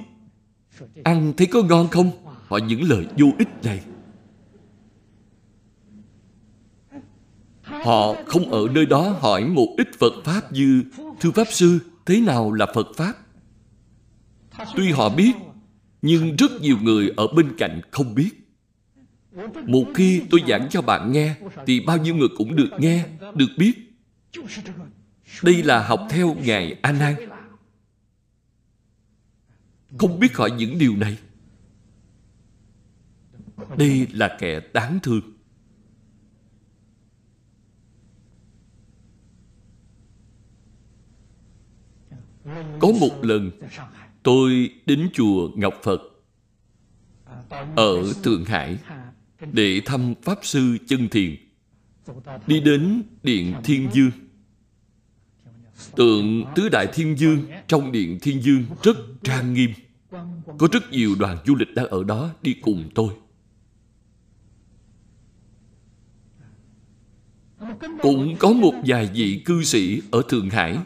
Ăn thấy có ngon không? Hỏi những lời vô ích này Họ không ở nơi đó hỏi một ít Phật Pháp như Thưa Pháp Sư, thế nào là Phật Pháp? Tuy họ biết, nhưng rất nhiều người ở bên cạnh không biết. Một khi tôi giảng cho bạn nghe Thì bao nhiêu người cũng được nghe Được biết Đây là học theo Ngài A Nan Không biết hỏi những điều này Đây là kẻ đáng thương Có một lần, Tôi đến chùa Ngọc Phật Ở Thượng Hải để thăm Pháp Sư Chân Thiền. Đi đến Điện Thiên Dương. Tượng Tứ Đại Thiên Dương trong Điện Thiên Dương rất trang nghiêm. Có rất nhiều đoàn du lịch đang ở đó đi cùng tôi. Cũng có một vài vị cư sĩ ở Thượng Hải.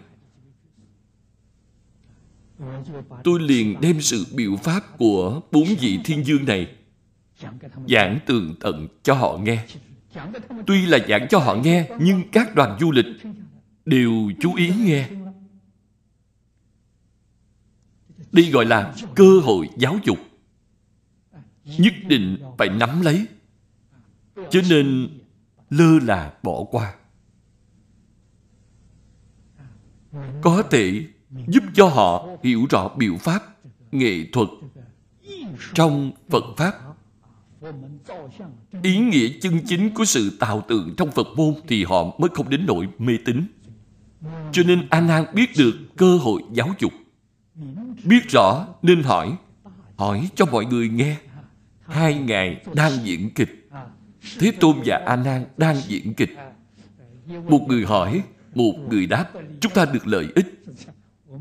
Tôi liền đem sự biểu pháp của bốn vị thiên dương này giảng tường tận cho họ nghe. Tuy là giảng cho họ nghe, nhưng các đoàn du lịch đều chú ý nghe. Đây gọi là cơ hội giáo dục. Nhất định phải nắm lấy. Cho nên lơ là bỏ qua. Có thể giúp cho họ hiểu rõ biểu pháp, nghệ thuật trong Phật Pháp Ý nghĩa chân chính của sự tạo tượng trong Phật môn thì họ mới không đến nỗi mê tín. Cho nên A Nan biết được cơ hội giáo dục. Biết rõ nên hỏi. Hỏi cho mọi người nghe. Hai ngày đang diễn kịch. Thế Tôn và A Nan đang diễn kịch. Một người hỏi, một người đáp. Chúng ta được lợi ích.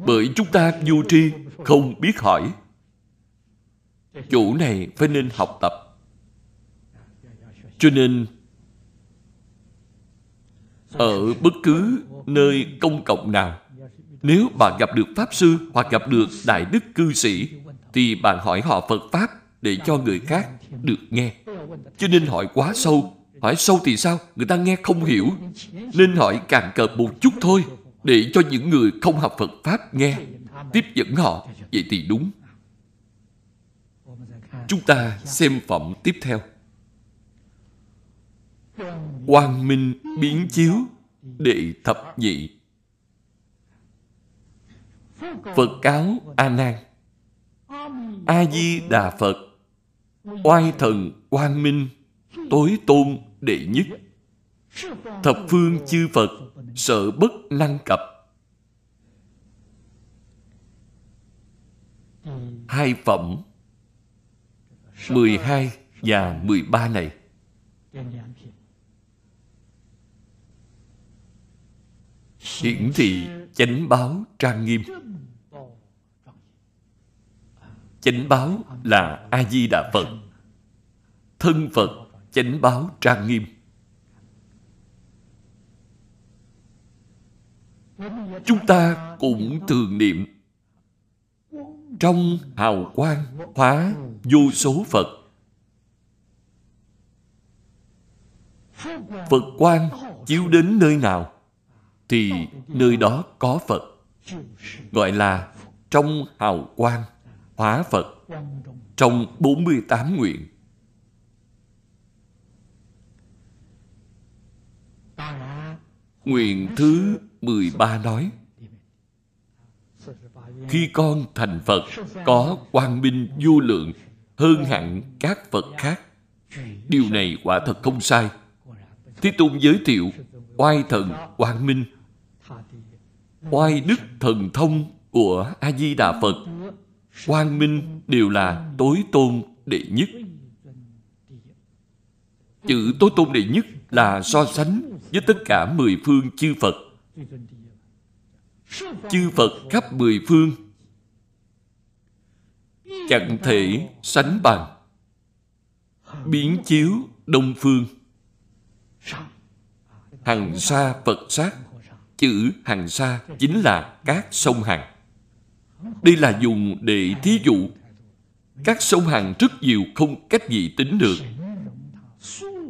Bởi chúng ta vô tri, không biết hỏi. Chủ này phải nên học tập cho nên ở bất cứ nơi công cộng nào nếu bạn gặp được Pháp Sư hoặc gặp được Đại Đức Cư Sĩ thì bạn hỏi họ Phật Pháp để cho người khác được nghe. Cho nên hỏi quá sâu. Hỏi sâu thì sao? Người ta nghe không hiểu. Nên hỏi càng cợt một chút thôi để cho những người không học Phật Pháp nghe. Tiếp dẫn họ. Vậy thì đúng. Chúng ta xem phẩm tiếp theo quang minh biến chiếu đệ thập nhị phật cáo a nan a di đà phật oai thần quang minh, tối tôn đệ nhất thập phương chư phật sợ bất năng cập. Hai phẩm. 12 và 13 này. Hiển thị chánh báo trang nghiêm. Chánh báo là a di đà phật. Thân phật, chánh báo trang nghiêm. Chúng ta cũng thường niệm. Trong hào quang hóa vô số phật phật quang chiếu đến nơi nào thì nơi đó có phật. Gọi là trong hào quang hóa phật, trong 48 nguyện. Nguyện thứ 13 nói, khi con thành Phật, có quang minh vô lượng hơn hẳn các Phật khác. Điều này quả thật không sai. Thế Tôn giới thiệu oai thần quang minh, oai đức thần thông của a di đà phật quang minh đều là tối tôn đệ nhất chữ tối tôn đệ nhất là so sánh với tất cả mười phương chư phật chư phật khắp mười phương, chẳng thể sánh bằng. Biến chiếu đông phương. Hằng sa phật sát, chữ hằng sa chính là các sông hằng. Đây là dùng để thí dụ, các sông hằng rất nhiều không cách gì tính được.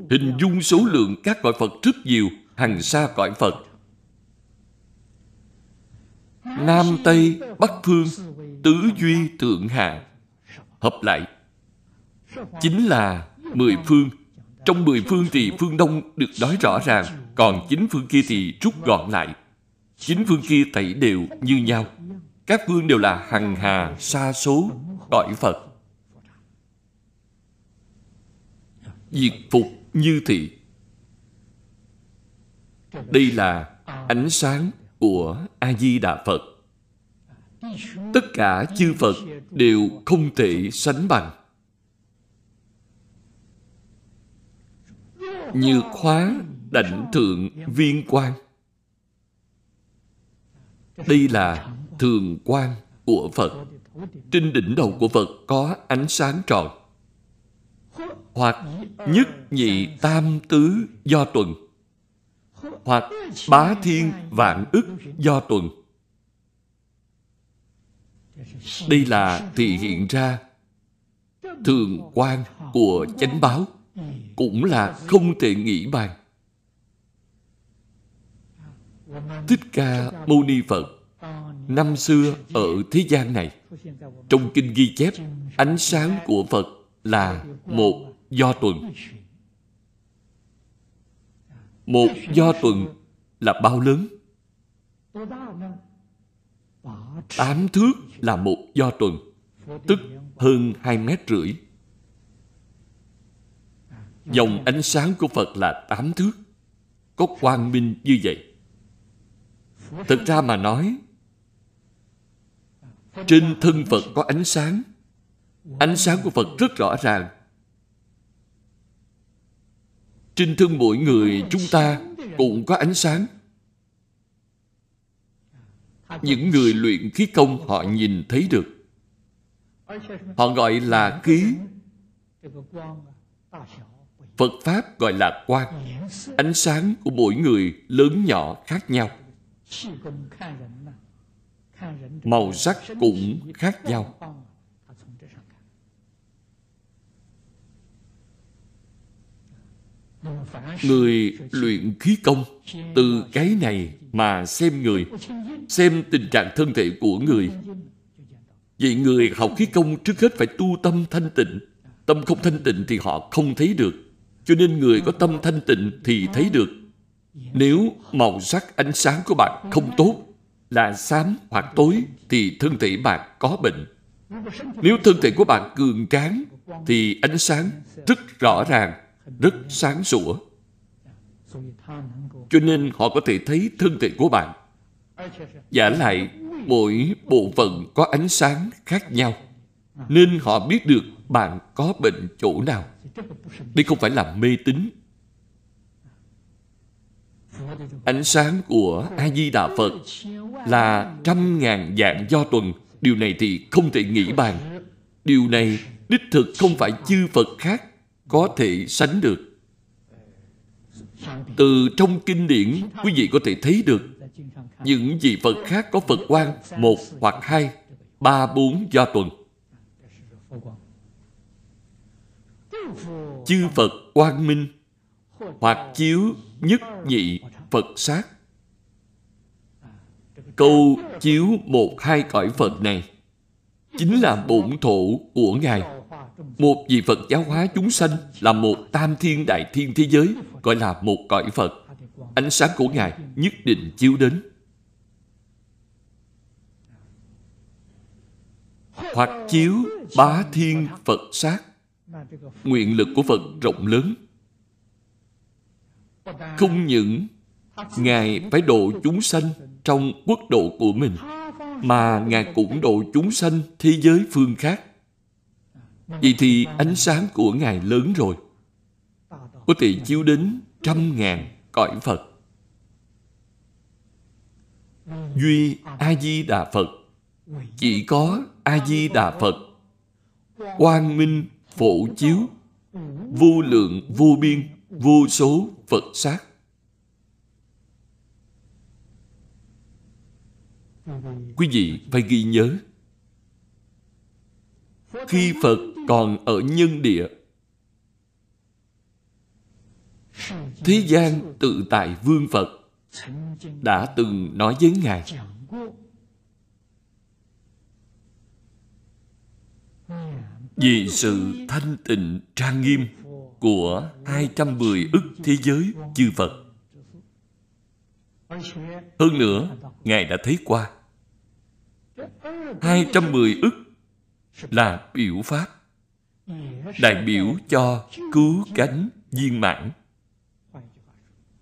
Hình dung số lượng các loại phật rất nhiều, hằng sa cõi phật nam tây, bắc phương, tứ duy, thượng hạ. Hợp lại, chính là mười phương. Trong mười phương thì phương đông được nói rõ ràng, còn chính phương kia thì rút gọn lại. Chính phương kia tẩy đều như nhau. Các phương đều là hằng hà, sa số, cõi phật. Diệt phục như thị. Đây là ánh sáng của a di đà phật. Tất cả chư phật đều không thể sánh bằng. Như khóa đảnh thượng viên quan đây là thường quan của phật. Trên đỉnh đầu của phật có ánh sáng tròn. Hoặc nhất nhị tam tứ do tuần hoặc bá thiên vạn ức do tuần. Đây là thị hiện ra thường quan của chánh báo, cũng là không thể nghĩ bàn. Thích ca mâu ni phật, năm xưa ở thế gian này, trong kinh ghi chép, ánh sáng của phật là một do tuần một do tuần là bao lớn? Tám thước là một do tuần, tức hơn hai mét rưỡi. Dòng ánh sáng của phật là tám thước. Có quang minh như vậy. Thực ra mà nói, trên thân phật có ánh sáng. Ánh sáng của phật rất rõ ràng trên thân mỗi người chúng ta cũng có ánh sáng. Những người luyện khí công họ nhìn thấy được. Họ gọi là khí. Phật pháp gọi là quang. Ánh sáng của mỗi người lớn nhỏ khác nhau. Màu sắc cũng khác nhau. Người luyện khí công từ cái này mà xem người, xem tình trạng thân thể của người. Vậy người học khí công trước hết phải tu tâm thanh tịnh. Tâm không thanh tịnh thì họ không thấy được. Cho nên người có tâm thanh tịnh thì thấy được. Nếu màu sắc ánh sáng của bạn không tốt, là xám hoặc tối, thì thân thể bạn có bệnh. Nếu thân thể của bạn cường tráng thì ánh sáng rất rõ ràng rất sáng sủa. Cho nên họ có thể thấy thân thể của bạn. Giả lại, mỗi bộ phận có ánh sáng khác nhau, nên họ biết được bạn có bệnh chỗ nào. Đây không phải là mê tín. Ánh sáng của A-di-đà Phật là trăm ngàn dạng do tuần. Điều này thì không thể nghĩ bàn. Điều này đích thực không phải chư Phật khác có thể sánh được. Từ trong kinh điển, quý vị có thể thấy được những vị Phật khác có Phật quan một hoặc hai, ba, bốn do tuần. Chư Phật quang minh hoặc chiếu nhất nhị Phật sát. Câu chiếu một hai cõi Phật này chính là bổn thổ của Ngài. Một vị Phật giáo hóa chúng sanh là một tam thiên đại thiên thế giới, gọi là một cõi Phật. Ánh sáng của Ngài nhất định chiếu đến. Hoặc chiếu bá thiên Phật sát. Nguyện lực của Phật rộng lớn. Không những Ngài phải độ chúng sanh trong quốc độ của mình, mà Ngài cũng độ chúng sanh thế giới phương khác. Vậy thì ánh sáng của Ngài lớn rồi, có thể chiếu đến trăm ngàn cõi Phật. Duy A-di-đà Phật. Chỉ có A-di-đà Phật. Quang minh phổ chiếu. Vô lượng vô biên vô số Phật sát. Quý vị phải ghi nhớ. Khi Phật còn ở nhân địa Thế gian tự tại vương Phật đã từng nói với Ngài vì sự thanh tịnh trang nghiêm của 210 ức thế giới chư Phật. Hơn nữa, Ngài đã thấy qua 210 ức là biểu pháp đại biểu cho cứu cánh viên mãn.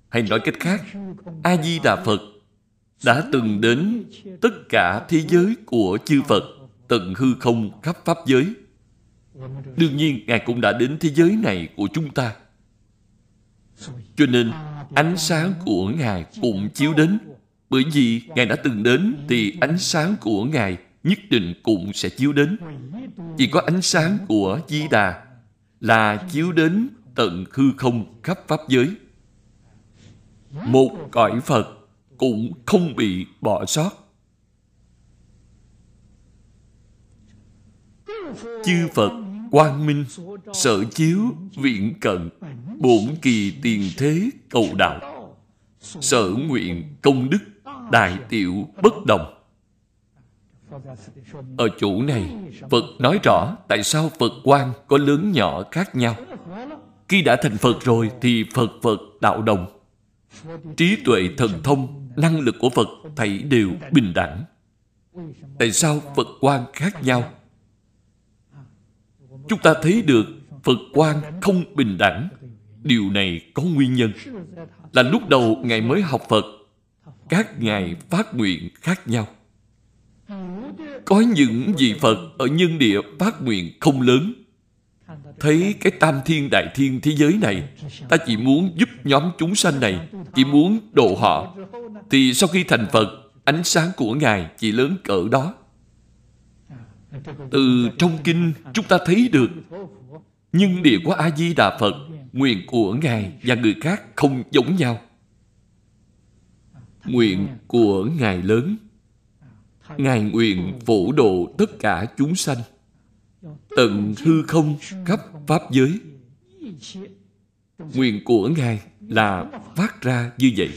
Hay nói cách khác a di đà phật đã từng đến tất cả thế giới của chư phật tận hư không khắp pháp giới. Đương nhiên, ngài cũng đã đến thế giới này của chúng ta. Cho nên, ánh sáng của ngài cũng chiếu đến. Bởi vì ngài đã từng đến, thì ánh sáng của ngài nhất định cũng sẽ chiếu đến. Chỉ có ánh sáng của di đà là chiếu đến tận hư không khắp pháp giới. Một cõi phật cũng không bị bỏ sót. Chư phật quang minh, sở chiếu viện cận, bổn kỳ tiền thế cầu đạo. Sở nguyện công đức, đại tiểu bất đồng ở chủ này, phật nói rõ tại sao phật quan có lớn nhỏ khác nhau. Khi đã thành phật rồi thì phật phật đạo đồng. Trí tuệ thần thông, năng lực của phật thảy đều bình đẳng. Tại sao phật quan khác nhau? Chúng ta thấy được phật quan không bình đẳng. Điều này có nguyên nhân. Là lúc đầu ngài mới học phật, các ngài phát nguyện khác nhau có những vị phật ở nhân địa phát nguyện không lớn. Thấy cái tam thiên đại thiên thế giới này, ta chỉ muốn giúp nhóm chúng sanh này, chỉ muốn độ họ. Thì sau khi thành phật, ánh sáng của ngài chỉ lớn cỡ đó. Từ trong kinh chúng ta thấy được, nhưng địa của a di đà phật, nguyện của ngài và người khác không giống nhau. Nguyện của ngài lớn ngài nguyện phổ độ tất cả chúng sanh, tận hư không khắp pháp giới. Nguyện của ngài là phát ra như vậy.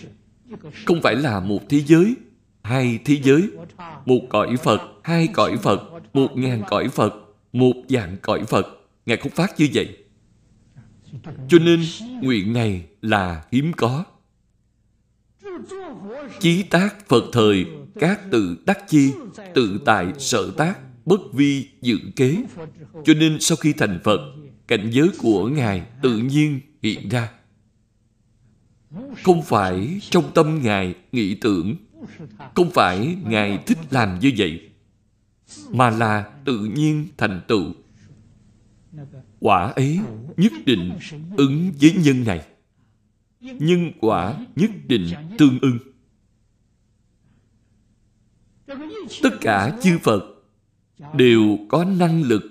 Không phải là một thế giới, hai thế giới, một cõi phật, hai cõi phật, một ngàn cõi phật, một dạng cõi phật. Ngài không phát như vậy. Cho nên nguyện này là hiếm có. Chí tác Phật thời các tự đắc chi, Tự tại, sở tác, Bất vi, dự kế. Cho nên sau khi thành Phật, Cảnh giới của Ngài tự nhiên hiện ra. Không phải trong tâm Ngài nghĩ tưởng, Không phải Ngài thích làm như vậy, Mà là tự nhiên thành tựu. Quả ấy nhất định ứng với nhân này. Nhân quả nhất định tương ưng tất cả chư phật đều có năng lực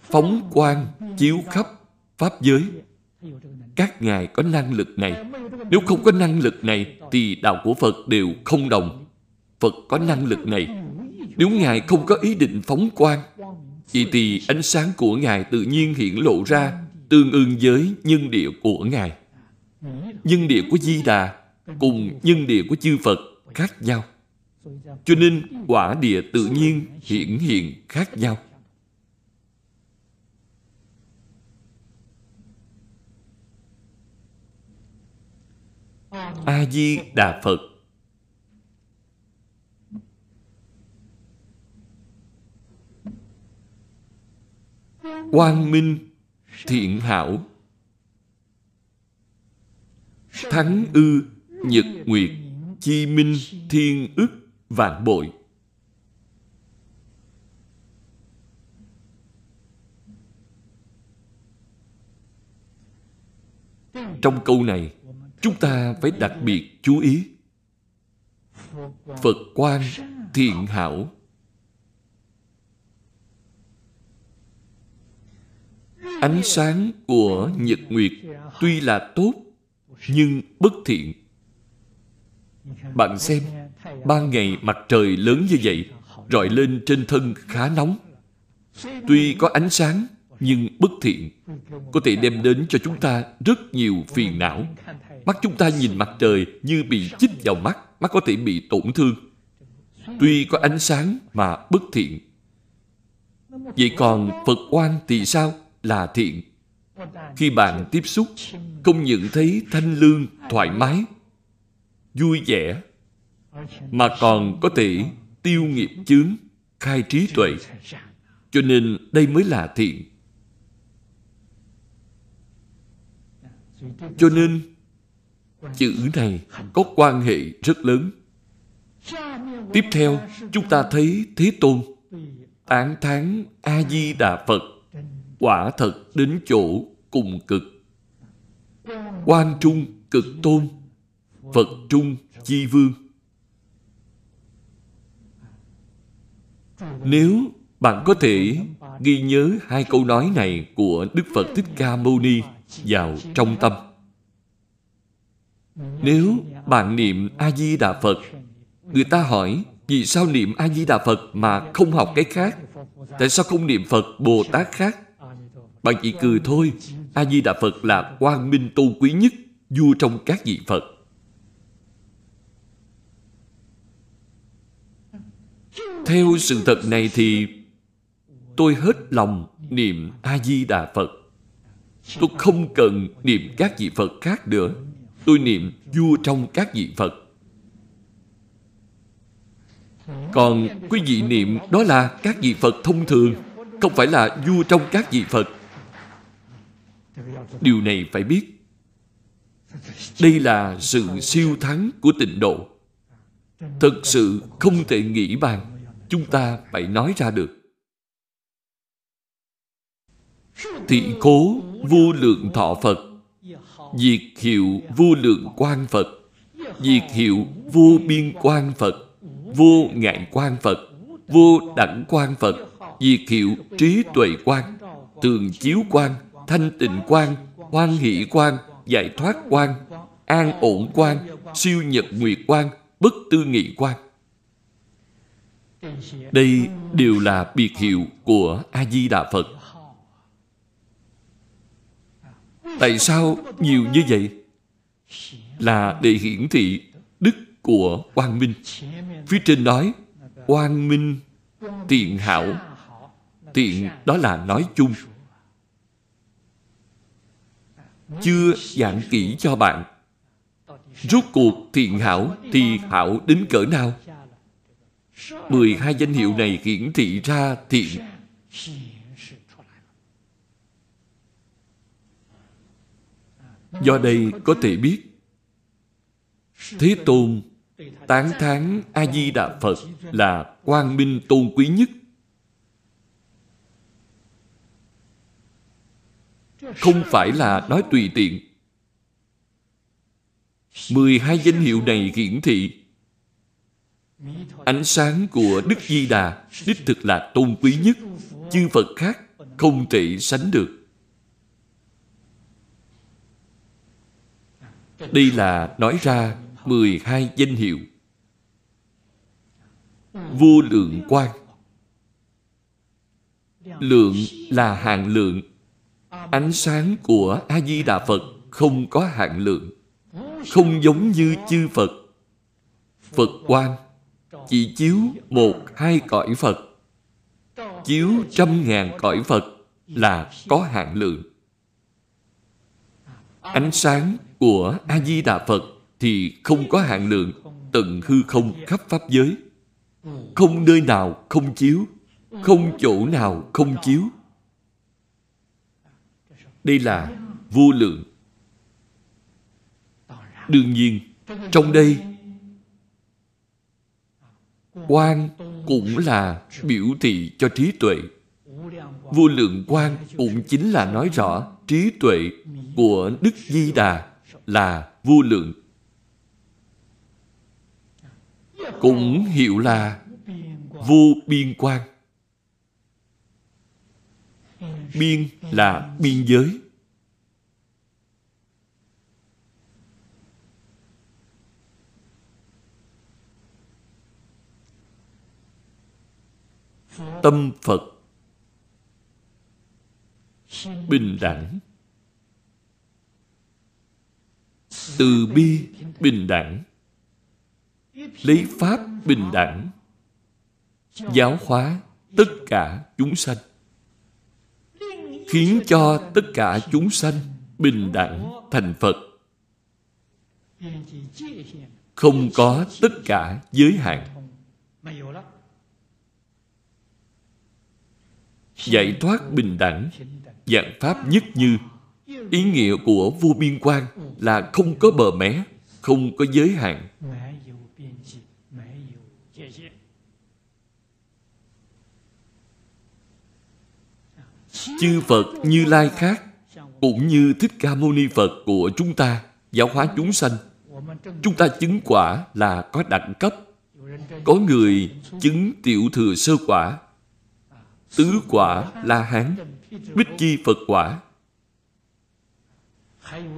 phóng quang chiếu khắp pháp giới. Các ngài có năng lực này. Nếu không có năng lực này thì đạo của phật đều không đồng. Phật có năng lực này. Nếu ngài không có ý định phóng quang vậy thì ánh sáng của ngài tự nhiên hiện lộ ra tương ưng với nhân địa của ngài. Nhân địa của di đà cùng nhân địa của chư phật khác nhau cho nên quả địa tự nhiên hiển hiện khác nhau. A di đà phật. Quang minh thiện hảo. Thắng ư nhật nguyệt chi minh thiên ức vạn bội. Trong câu này, chúng ta phải đặc biệt chú ý. Phật quan thiện hảo. Ánh sáng của nhật nguyệt tuy là tốt, nhưng bất thiện. Bạn xem ban ngày mặt trời lớn như vậy, rọi lên trên thân khá nóng. Tuy có ánh sáng, nhưng bất thiện. Có thể đem đến cho chúng ta rất nhiều phiền não. Mắt chúng ta nhìn mặt trời như bị chích vào mắt mắt có thể bị tổn thương. Tuy có ánh sáng mà bất thiện. Vậy còn phật quan thì sao? Là thiện. Khi bạn tiếp xúc, không những thấy thanh lương thoải mái, vui vẻ mà còn có thể tiêu nghiệp chướng, khai trí tuệ. Cho nên đây mới là thiện cho nên, chữ này có quan hệ rất lớn. Tiếp theo, chúng ta thấy thế tôn, tán thán a di đà phật, quả thật đến chỗ cùng cực. Quan trung cực tôn, phật trung chi vương. Nếu bạn có thể ghi nhớ hai câu nói này của đức phật thích ca mâu ni vào trong tâm. Nếu bạn niệm a di đà phật, người ta hỏi, vì sao niệm a di đà phật mà không học cái khác? Tại sao không niệm phật bồ tát khác? Bạn chỉ cười thôi A-di-đà Phật là quang minh tôn quý nhất vua trong các vị Phật. Theo sự thật này thì tôi hết lòng niệm A-di-đà Phật. Tôi không cần niệm các vị Phật khác nữa. Tôi niệm vua trong các vị Phật. Còn quý vị niệm đó là các vị Phật thông thường, không phải là vua trong các vị Phật. Điều này phải biết. Đây là sự siêu thắng của tịnh độ. Thật sự không thể nghĩ bàn. Chúng ta phải nói ra được. Thị cố vô lượng thọ Phật Diệt hiệu vô lượng quan Phật Diệt hiệu vô biên quan Phật Vô ngạn quan Phật Vô đẳng quan Phật Diệt hiệu trí tuệ quan thường chiếu quan thanh tịnh quan, hoan hỷ quan, giải thoát quan, an ổn quan, siêu nhật nguyệt quan, bất tư nghị quan. Đây đều là biệt hiệu của A-di-đà Phật. Tại sao nhiều như vậy? Là để hiển thị đức của quang minh. Phía trên nói, quang minh, tiện hảo. Tiện đó là nói chung chưa giảng kỹ cho bạn rốt cuộc thiện hảo thì hảo đến cỡ nào 12 danh hiệu này hiển thị ra thiện do đây có thể biết, thế tôn tán thán a di đà phật là quang minh tôn quý nhất. Không phải là nói tùy tiện. 12 danh hiệu này hiển thị ánh sáng của Đức Di Đà đích thực là tôn quý nhất, chư Phật khác không thể sánh được. Đây là nói ra 12 danh hiệu. Vô lượng quan Lượng là hạn lượng. Ánh sáng của A-di-đà Phật không có hạn lượng. Không giống như chư Phật. Phật quan chỉ chiếu một hai cõi Phật. Chiếu trăm ngàn cõi Phật là có hạn lượng. Ánh sáng của A-di-đà Phật thì không có hạn lượng, tận hư không khắp Pháp giới. Không nơi nào không chiếu, không chỗ nào không chiếu. Đây là vô lượng. Đương nhiên, trong đây quan cũng là biểu thị cho trí tuệ. Vô lượng quan cũng chính là nói rõ trí tuệ của Đức Di Đà là vô lượng. Cũng hiểu là vô biên quan. Biên là biên giới. Tâm Phật Bình đẳng Từ bi bình đẳng Lấy Pháp bình đẳng Giáo hóa tất cả chúng sanh khiến cho tất cả chúng sanh bình đẳng thành Phật. Không có tất cả giới hạn. Giải thoát bình đẳng, dạng pháp nhất như Ý nghĩa của vô biên quan là không có bờ mé, không có giới hạn. chư Phật Như Lai khác cũng như Thích Ca Mâu Ni Phật của chúng ta giáo hóa chúng sanh. Chúng ta chứng quả là có đẳng cấp. Có người chứng tiểu thừa sơ quả, tứ quả La Hán, Bích Chi Phật quả.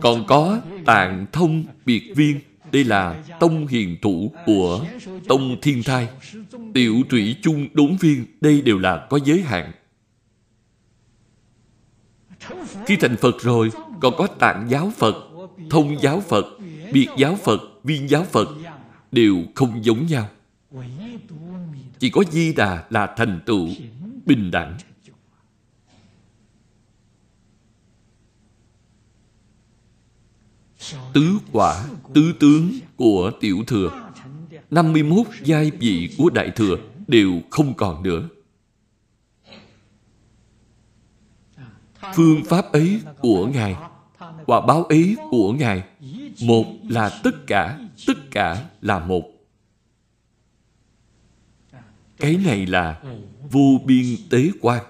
Còn có tạng thông biệt viên, đây là tông hiền thủ của tông thiên thai. Tiểu trụy chung đốn viên, đây đều là có giới hạn. Khi thành Phật rồi, còn có tạng giáo Phật, thông giáo Phật, biệt giáo Phật, viên giáo Phật, đều không giống nhau. Chỉ có Di Đà là thành tựu, bình đẳng. Tứ quả, tứ tướng của tiểu thừa 51 giai vị của đại thừa đều không còn nữa. phương pháp ấy của Ngài, quả báo ấy của Ngài, một là tất cả, tất cả là một. Cái này là vô biên tế quan.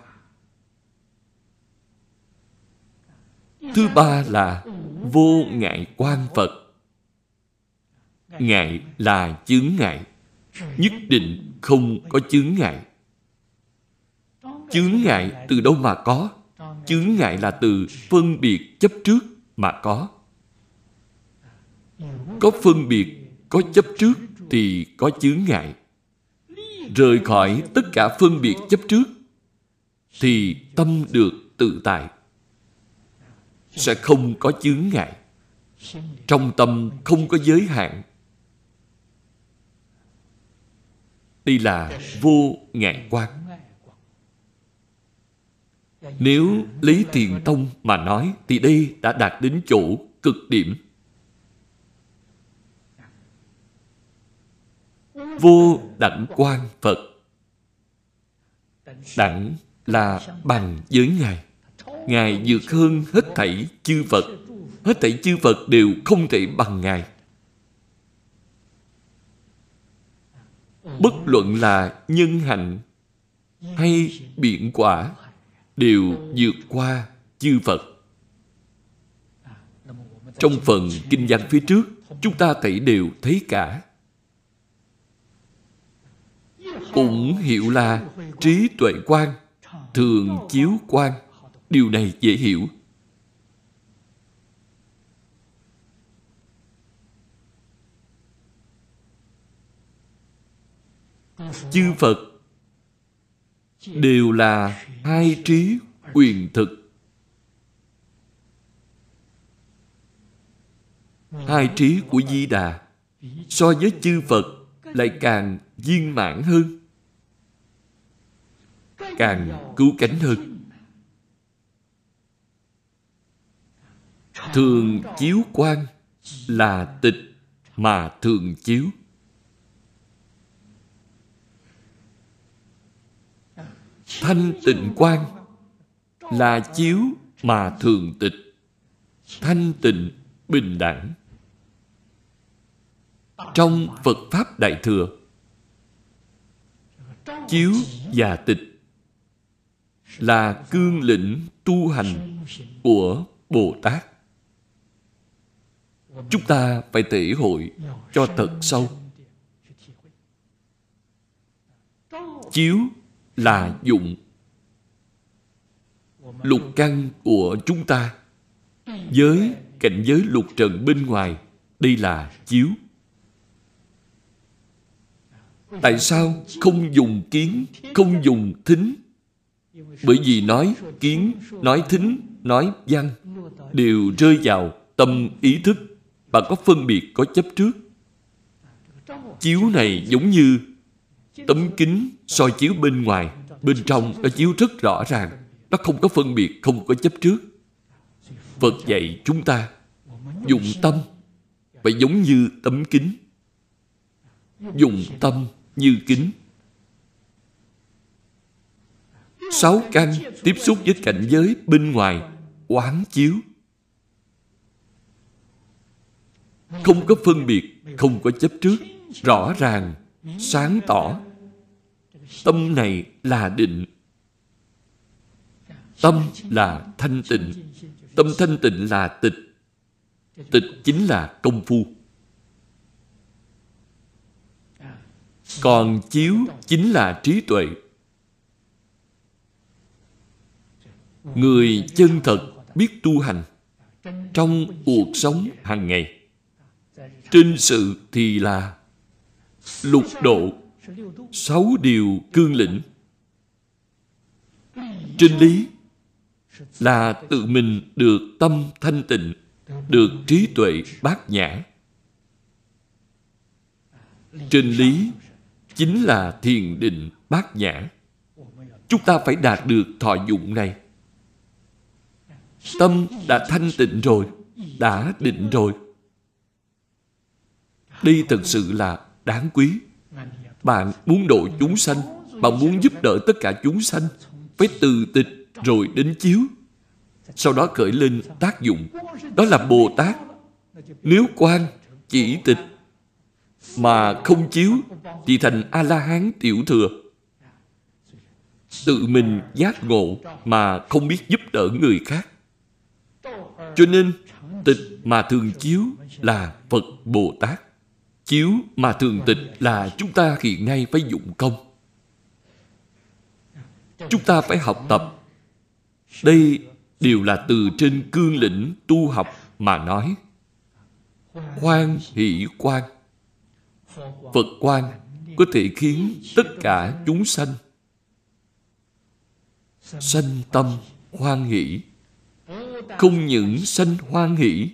Thứ ba là vô ngại quan Phật. Ngại là chướng ngại. Nhất định không có chướng ngại. Chướng ngại từ đâu mà có? Chướng ngại là từ phân biệt chấp trước mà có. Có phân biệt, có chấp trước thì có chướng ngại. Rời khỏi tất cả phân biệt chấp trước, thì tâm được tự tại. Sẽ không có chướng ngại. Trong tâm không có giới hạn. Đây là vô ngại quán Nếu lấy thiền tông mà nói, thì đây đã đạt đến chỗ cực điểm. Vô đẳng quan Phật. Đẳng là bằng với Ngài. Ngài vượt hơn hết thảy chư Phật. Hết thảy chư Phật đều không thể bằng Ngài. Bất luận là nhân hạnh hay biện quả đều vượt qua chư Phật. Trong phần kinh văn phía trước, chúng ta thấy đều thấy cả cũng hiểu là trí tuệ quan, thường chiếu quan. Điều này dễ hiểu. Chư phật đều là hai trí quyền thực. Hai trí của di đà so với chư phật lại càng viên mãn hơn càng cứu cánh hơn. Thường chiếu quan là tịch mà thường chiếu. Thanh tịnh quan là chiếu mà thường tịch. Thanh tịnh bình đẳng. Trong phật pháp đại thừa, chiếu và tịch là cương lĩnh tu hành của bồ tát. Chúng ta phải thể hội cho thật sâu. Chiếu là dụng lục căn của chúng ta với cảnh giới lục trần bên ngoài, đây là chiếu. Tại sao không dùng kiến, không dùng thính? Bởi vì nói kiến, nói thính, nói văn đều rơi vào tâm ý thức và có phân biệt, có chấp trước. Chiếu này giống như tấm kính soi chiếu bên ngoài, bên trong nó chiếu rất rõ ràng, nó không có phân biệt, không có chấp trước. Phật dạy chúng ta dùng tâm phải giống như tấm kính. Dùng tâm như kính. Sáu căn tiếp xúc với cảnh giới bên ngoài quán chiếu. Không có phân biệt, không có chấp trước, rõ ràng, sáng tỏ. Tâm này là định. Tâm là thanh tịnh. Tâm thanh tịnh là tịch. Tịch chính là công phu. Còn chiếu chính là trí tuệ. Người chân thật biết tu hành trong cuộc sống hàng ngày. Trên sự thì là lục độ sáu điều cương lĩnh. Trên lý là tự mình được tâm thanh tịnh, được trí tuệ bát nhã. Trên lý chính là thiền định bát nhã. Chúng ta phải đạt được thọ dụng này tâm đã thanh tịnh rồi, đã định rồi. Đây thật sự là đáng quý. Bạn muốn độ chúng sanh, bạn muốn giúp đỡ tất cả chúng sanh phải từ tịch rồi đến chiếu. Sau đó khởi lên tác dụng, đó là bồ tát. Nếu quan chỉ tịch mà không chiếu thì thành a la hán tiểu thừa. Tự mình giác ngộ mà không biết giúp đỡ người khác cho nên, tịch mà thường chiếu là phật bồ tát. Chiếu mà thường tịch là chúng ta hiện nay phải dụng công. Chúng ta phải học tập. Đây đều là từ trên cương lĩnh tu học mà nói. Khoan hỷ quan. Phật quan có thể khiến tất cả chúng sanh sanh tâm hoan hỷ không những sanh hoan hỷ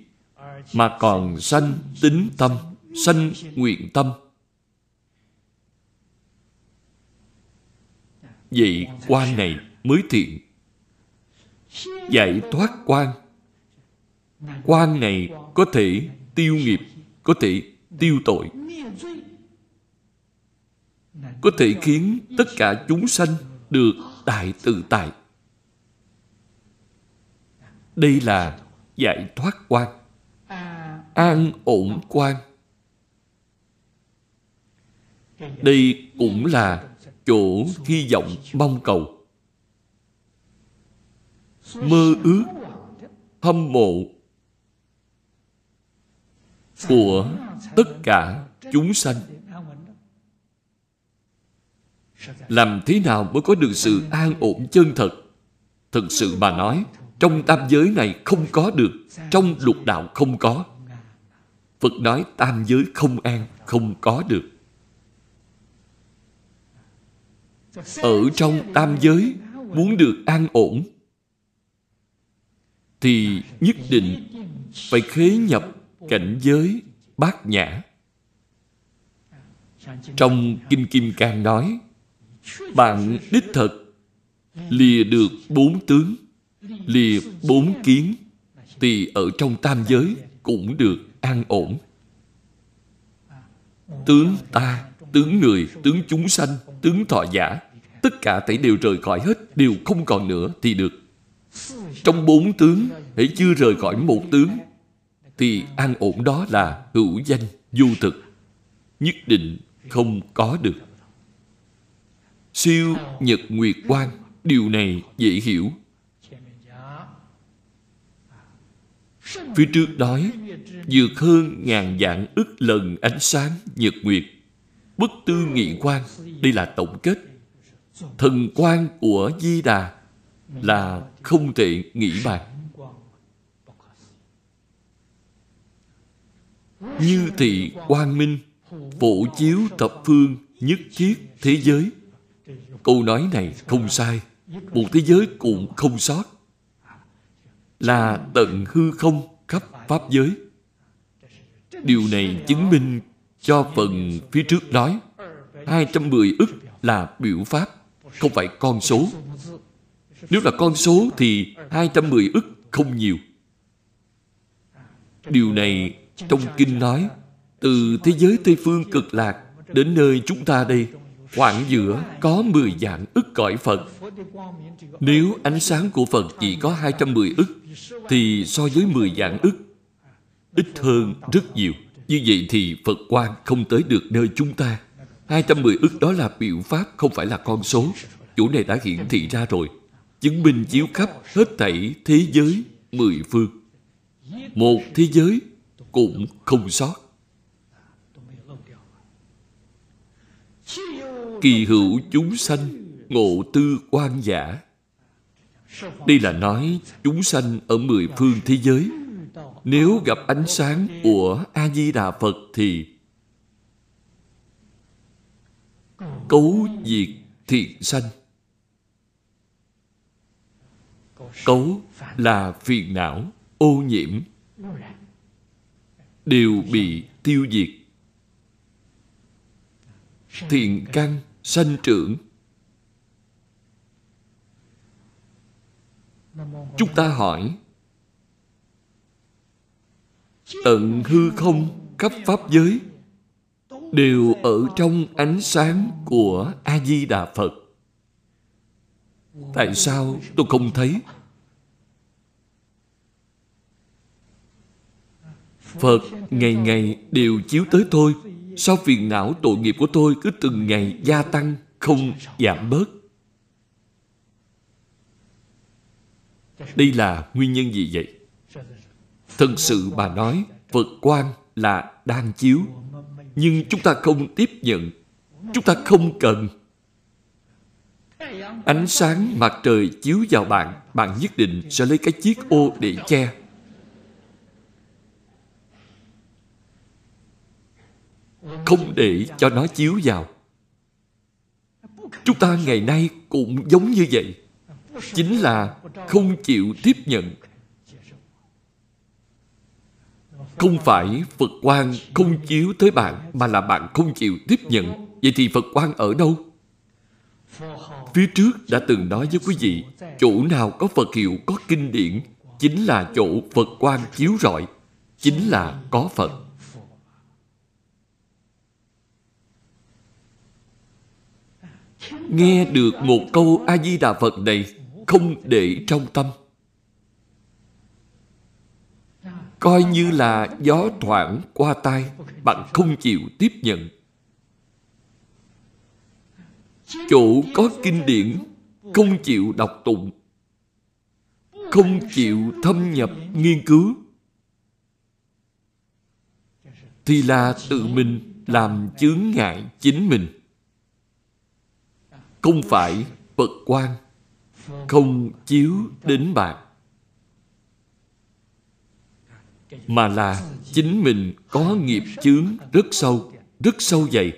mà còn sanh tính tâm, sanh nguyện tâm. Vậy quan này mới thiện. Giải thoát quan. Quan này có thể tiêu nghiệp, có thể tiêu tội. Có thể khiến tất cả chúng sanh được đại tự tại đây là giải thoát quan. An ổn quan. Đây cũng là chỗ hy vọng mong cầu. Mơ ước hâm mộ của tất cả chúng sanh. Làm thế nào mới có được sự an ổn chân thật? Thực sự mà nói trong tam giới này không có được, trong lục đạo không có. Phật nói tam giới không an, không có được. Ở trong tam giới, muốn được an ổn, thì nhất định phải khế nhập cảnh giới bát nhã. Trong kinh kim cang nói, bạn đích thật lìa được bốn tướng lìa bốn kiến, thì ở trong tam giới cũng được an ổn. Tướng ta, tướng người, tướng chúng sanh, tướng thọ giả, tất cả thảy đều rời khỏi hết, đều không còn nữa thì được. Trong bốn tướng hãy chưa rời khỏi một tướng, thì an ổn đó là hữu danh, vô thực, nhất định không có được. Siêu nhật nguyệt quang, điều này dễ hiểu. Phía trước nói, Dược hơn ngàn dạng ức lần ánh sáng nhật nguyệt. Bất tư nghị quan, đây là tổng kết. Thần quan của di đà là không thể nghĩ bàn. Như thị quang minh, phổ chiếu thập phương nhất thiết thế giới. Câu nói này không sai, một thế giới cũng không sót là tận hư không khắp pháp giới. Điều này chứng minh cho phần phía trước nói 210 ức là biểu pháp, không phải con số. Nếu là con số thì 210 ức không nhiều. Điều này trong kinh nói, từ thế giới Tây Phương cực lạc đến nơi chúng ta đây, khoảng giữa có 10 dạng ức cõi Phật. Nếu ánh sáng của Phật chỉ có 210 ức thì so với 10 dạng ức, ít hơn rất nhiều. Như vậy thì Phật quan không tới được nơi chúng ta. 210 ức đó là biểu pháp, không phải là con số. Chủ này đã hiển thị ra rồi. Chứng minh chiếu khắp hết thảy thế giới mười phương. Một thế giới cũng không sót. Kỳ hữu chúng sanh, ngộ tư quan giả đây là nói chúng sanh ở mười phương thế giới. Nếu gặp ánh sáng của A-di-đà Phật thì Cấu diệt thiện sanh. Cấu là phiền não, ô nhiễm Đều bị tiêu diệt. Thiện căn sanh trưởng chúng ta hỏi tận hư không khắp pháp giới đều ở trong ánh sáng của a di đà phật tại sao tôi không thấy phật ngày ngày đều chiếu tới tôi Sao phiền não tội nghiệp của tôi cứ từng ngày gia tăng, không giảm bớt? Đây là nguyên nhân gì vậy? Thật sự bà nói, Phật quan là đang chiếu. Nhưng chúng ta không tiếp nhận. Chúng ta không cần. Ánh sáng mặt trời chiếu vào bạn, bạn nhất định sẽ lấy cái chiếc ô để che. không để cho nó chiếu vào chúng ta ngày nay cũng giống như vậy chính là không chịu tiếp nhận. Không phải phật quan không chiếu tới bạn, mà là bạn không chịu tiếp nhận. Vậy thì phật quan ở đâu? Phía trước đã từng nói với quý vị, chỗ nào có phật hiệu, có kinh điển, chính là chỗ phật quan chiếu rọi, chính là có phật. Nghe được một câu a di đà phật này không để trong tâm. Coi như là gió thoảng qua tai, bạn không chịu tiếp nhận. Chỗ có kinh điển, không chịu đọc tụng, không chịu thâm nhập nghiên cứu. Thì là tự mình làm chướng ngại chính mình. Không phải Phật quan không chiếu đến bạn. Mà là chính mình có nghiệp chướng rất sâu, rất sâu dày.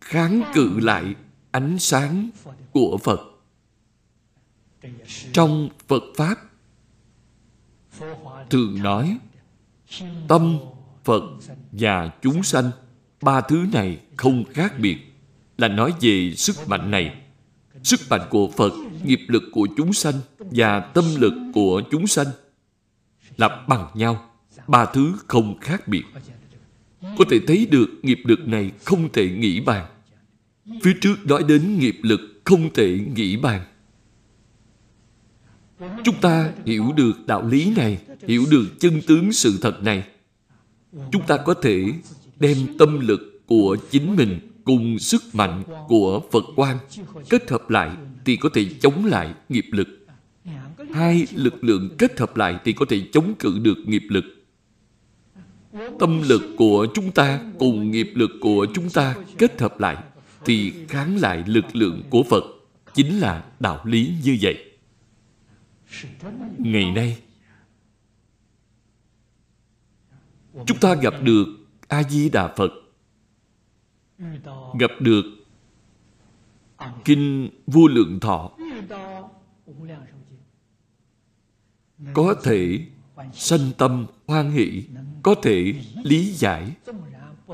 Kháng cự lại ánh sáng của Phật. Trong Phật Pháp thường nói tâm Phật và chúng sanh ba thứ này không khác biệt là nói về sức mạnh này sức mạnh của Phật, nghiệp lực của chúng sanh và tâm lực của chúng sanh là bằng nhau, ba thứ không khác biệt. Có thể thấy được nghiệp lực này không thể nghĩ bàn. Phía trước nói đến nghiệp lực không thể nghĩ bàn. Chúng ta hiểu được đạo lý này, hiểu được chân tướng sự thật này. Chúng ta có thể đem tâm lực của chính mình cùng sức mạnh của Phật quan kết hợp lại thì có thể chống lại nghiệp lực. Hai lực lượng kết hợp lại thì có thể chống cự được nghiệp lực. Tâm lực của chúng ta cùng nghiệp lực của chúng ta kết hợp lại thì kháng lại lực lượng của Phật chính là đạo lý như vậy. Ngày nay, chúng ta gặp được A-di-đà Phật gặp được kinh vô lượng thọ. Có thể sanh tâm hoan hỷ, có thể lý giải.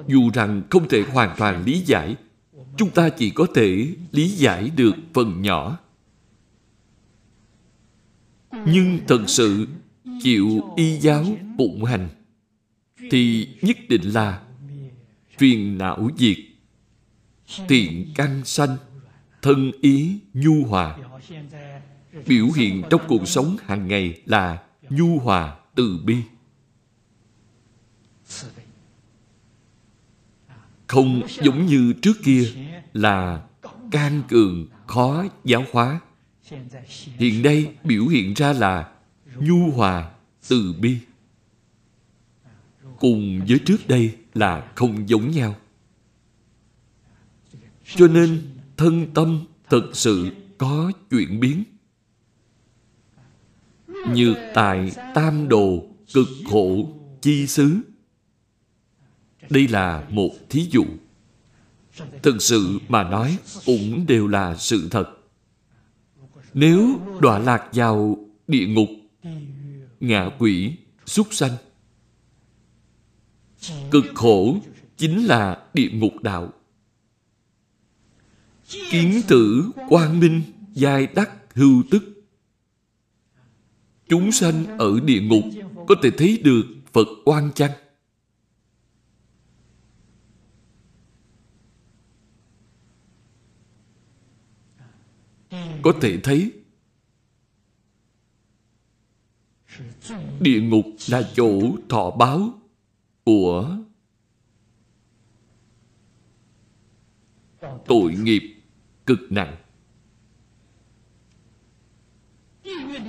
Dù rằng không thể hoàn toàn lý giải, chúng ta chỉ có thể lý giải được phần nhỏ. Nhưng thật sự chịu y giáo phụng hành, thì nhất định là phiền não diệt thiện căn sanh, thân ý nhu hòa. Biểu hiện trong cuộc sống hàng ngày là nhu hòa từ bi. Không giống như trước kia là can cường khó giáo hóa. Hiện nay biểu hiện ra là nhu hòa từ bi. Cùng với trước đây là không giống nhau cho nên thân tâm thực sự có chuyển biến. Như tại tam đồ cực khổ chi xứ. Đây là một thí dụ. Thực sự mà nói cũng đều là sự thật. Nếu đọa lạc vào địa ngục, ngạ quỷ, súc sanh, cực khổ chính là địa ngục đạo kiến tử quang minh, giai đắc hưu tức. Chúng sanh ở địa ngục có thể thấy được phật quan chăng? Có thể thấy. Địa ngục là chỗ thọ báo của tội nghiệp cực nặng.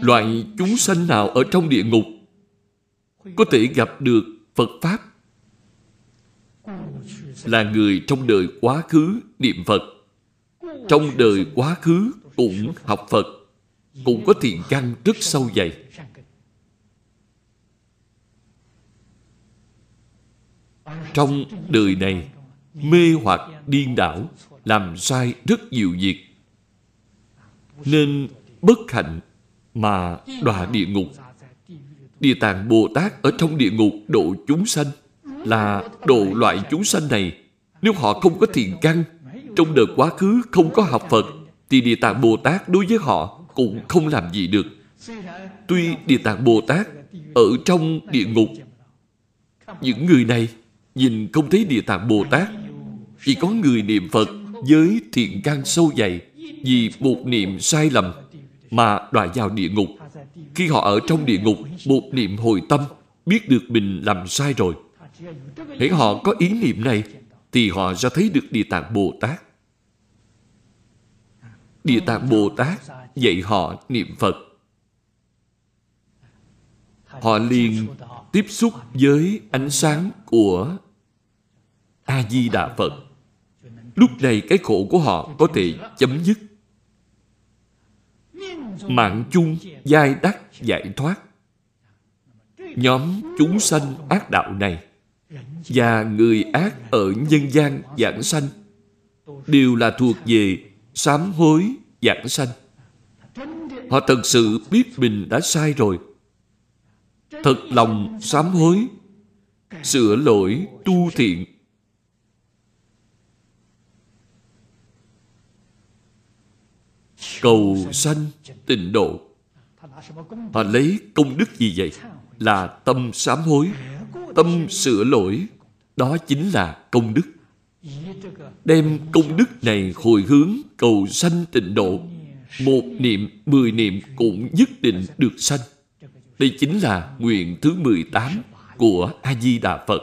Loại chúng sanh nào ở trong địa ngục có thể gặp được Phật Pháp? Là người trong đời quá khứ niệm Phật. Trong đời quá khứ cũng học Phật, cũng có thiện căn rất sâu dày. Trong đời này, mê hoặc điên đảo làm sai rất nhiều việc. Nên bất hạnh mà đọa địa ngục. Địa tạng bồ tát ở trong địa ngục độ chúng sanh là độ loại chúng sanh này. Nếu họ không có thiện căn, trong đời quá khứ không có học phật, thì địa tạng bồ tát đối với họ cũng không làm gì được. Tuy địa tạng bồ tát ở trong địa ngục, những người này nhìn không thấy địa tạng bồ tát, chỉ có người niệm phật với thiện căn sâu dày vì một niệm sai lầm mà đọa vào địa ngục. Khi họ ở trong địa ngục, một niệm hồi tâm, biết được mình làm sai rồi. Hãy họ có ý niệm này, thì họ sẽ thấy được Địa Tạng Bồ Tát. Địa Tạng Bồ Tát dạy họ niệm Phật. họ liền tiếp xúc với ánh sáng của A-di-đà Phật. Lúc này cái khổ của họ có thể chấm dứt. Mạng chung giai đắc giải thoát. Nhóm chúng sanh ác đạo này và người ác ở nhân gian giảng sanh đều là thuộc về sám hối giảng sanh. Họ thật sự biết mình đã sai rồi. Thật lòng sám hối, sửa lỗi, tu thiện. Cầu sanh tịnh độ. Họ lấy công đức gì vậy? Là tâm sám hối, tâm sửa lỗi. Đó chính là công đức. Đem công đức này hồi hướng cầu sanh tịnh độ một niệm, mười niệm cũng nhất định được sanh. Đây chính là nguyện thứ 18 của A-di-đà Phật.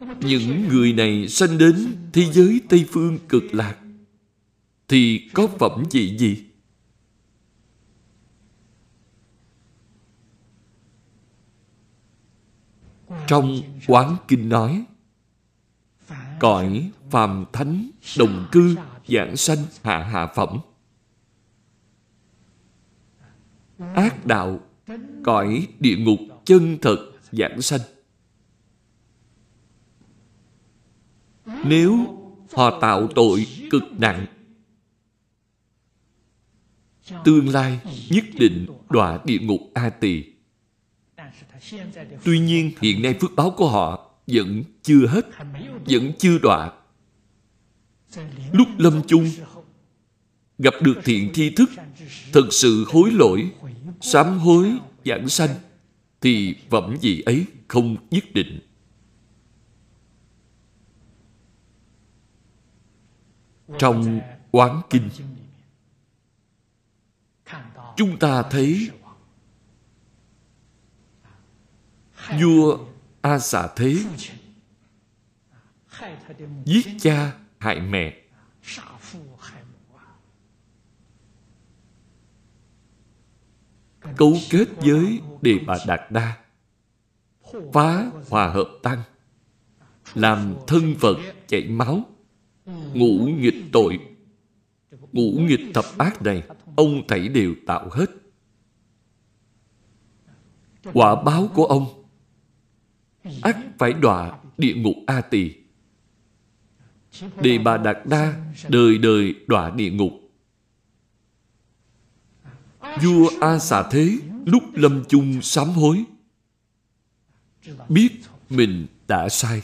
Những người này sanh đến thế giới Tây Phương cực lạc, thì có phẩm vị gì? Trong Quán Kinh nói, Cõi phàm thánh, đồng cư, giảng sanh hạ hạ phẩm Ác đạo, Cõi địa ngục chân thật, giảng sanh Nếu họ tạo tội cực nặng Tương lai nhất định đọa địa ngục A Tỳ Tuy nhiên hiện nay phước báo của họ vẫn chưa hết, vẫn chưa đọa. Lúc lâm chung, gặp được thiện thi thức, thật sự hối lỗi, sám hối, giảng sanh, thì phẩm gì ấy không nhất định. Trong quán kinh, chúng ta thấy vua a xà thế giết cha hại mẹ. Cấu kết với đề bà đạt đa phá hòa hợp tăng làm thân phật chảy máu ngũ nghịch tội ngũ nghịch thập ác này, ông thảy đều tạo hết quả báo của ông ắt phải đọa địa ngục A Tỳ. Đề Bà Đạt Đa, đời đời đọa địa ngục. Vua A Xà Thế, lúc lâm chung sám hối, biết mình đã sai.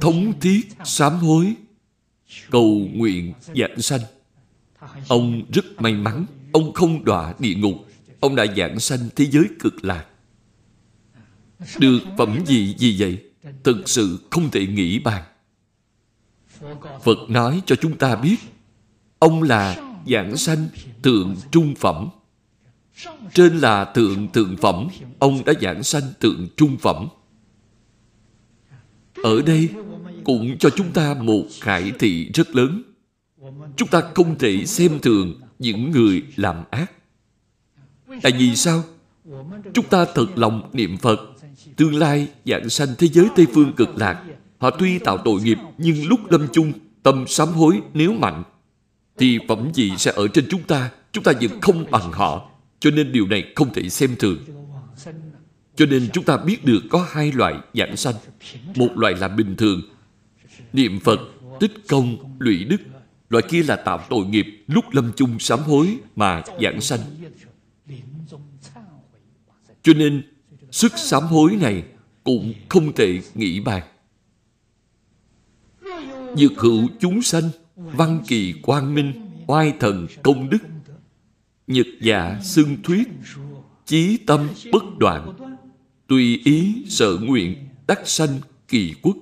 Thống thiết sám hối cầu nguyện giảng sanh. Ông rất may mắn, ông không đọa địa ngục Ông đã giảng sanh thế giới cực lạc. Được phẩm gì gì vậy? Thực sự không thể nghĩ bàn. Phật nói cho chúng ta biết Ông là giảng sanh tượng trung phẩm. Trên là tượng thượng phẩm, ông đã giảng sanh tượng trung phẩm. Ở đây cũng cho chúng ta một khải thị rất lớn. Chúng ta không thể xem thường những người làm ác. Tại vì sao? Chúng ta thật lòng niệm Phật, tương lai dạng sanh thế giới Tây Phương cực lạc. Họ tuy tạo tội nghiệp, nhưng lúc lâm chung, tâm sám hối nếu mạnh, thì phẩm gì sẽ ở trên chúng ta, chúng ta vẫn không bằng họ. Cho nên điều này không thể xem thường. Cho nên chúng ta biết được có hai loại giảng sanh. Một loại là bình thường, niệm Phật, tích công, lụy đức. Loại kia là tạo tội nghiệp lúc lâm chung sám hối mà giảng sanh. Cho nên, sức sám hối này cũng không thể nghĩ bàn. Dược hữu chúng sanh, văn kỳ quang minh, oai thần công đức, nhật dạ xưng thuyết, chí tâm bất đoạn, tùy ý sở nguyện, đắc sanh kỳ quốc.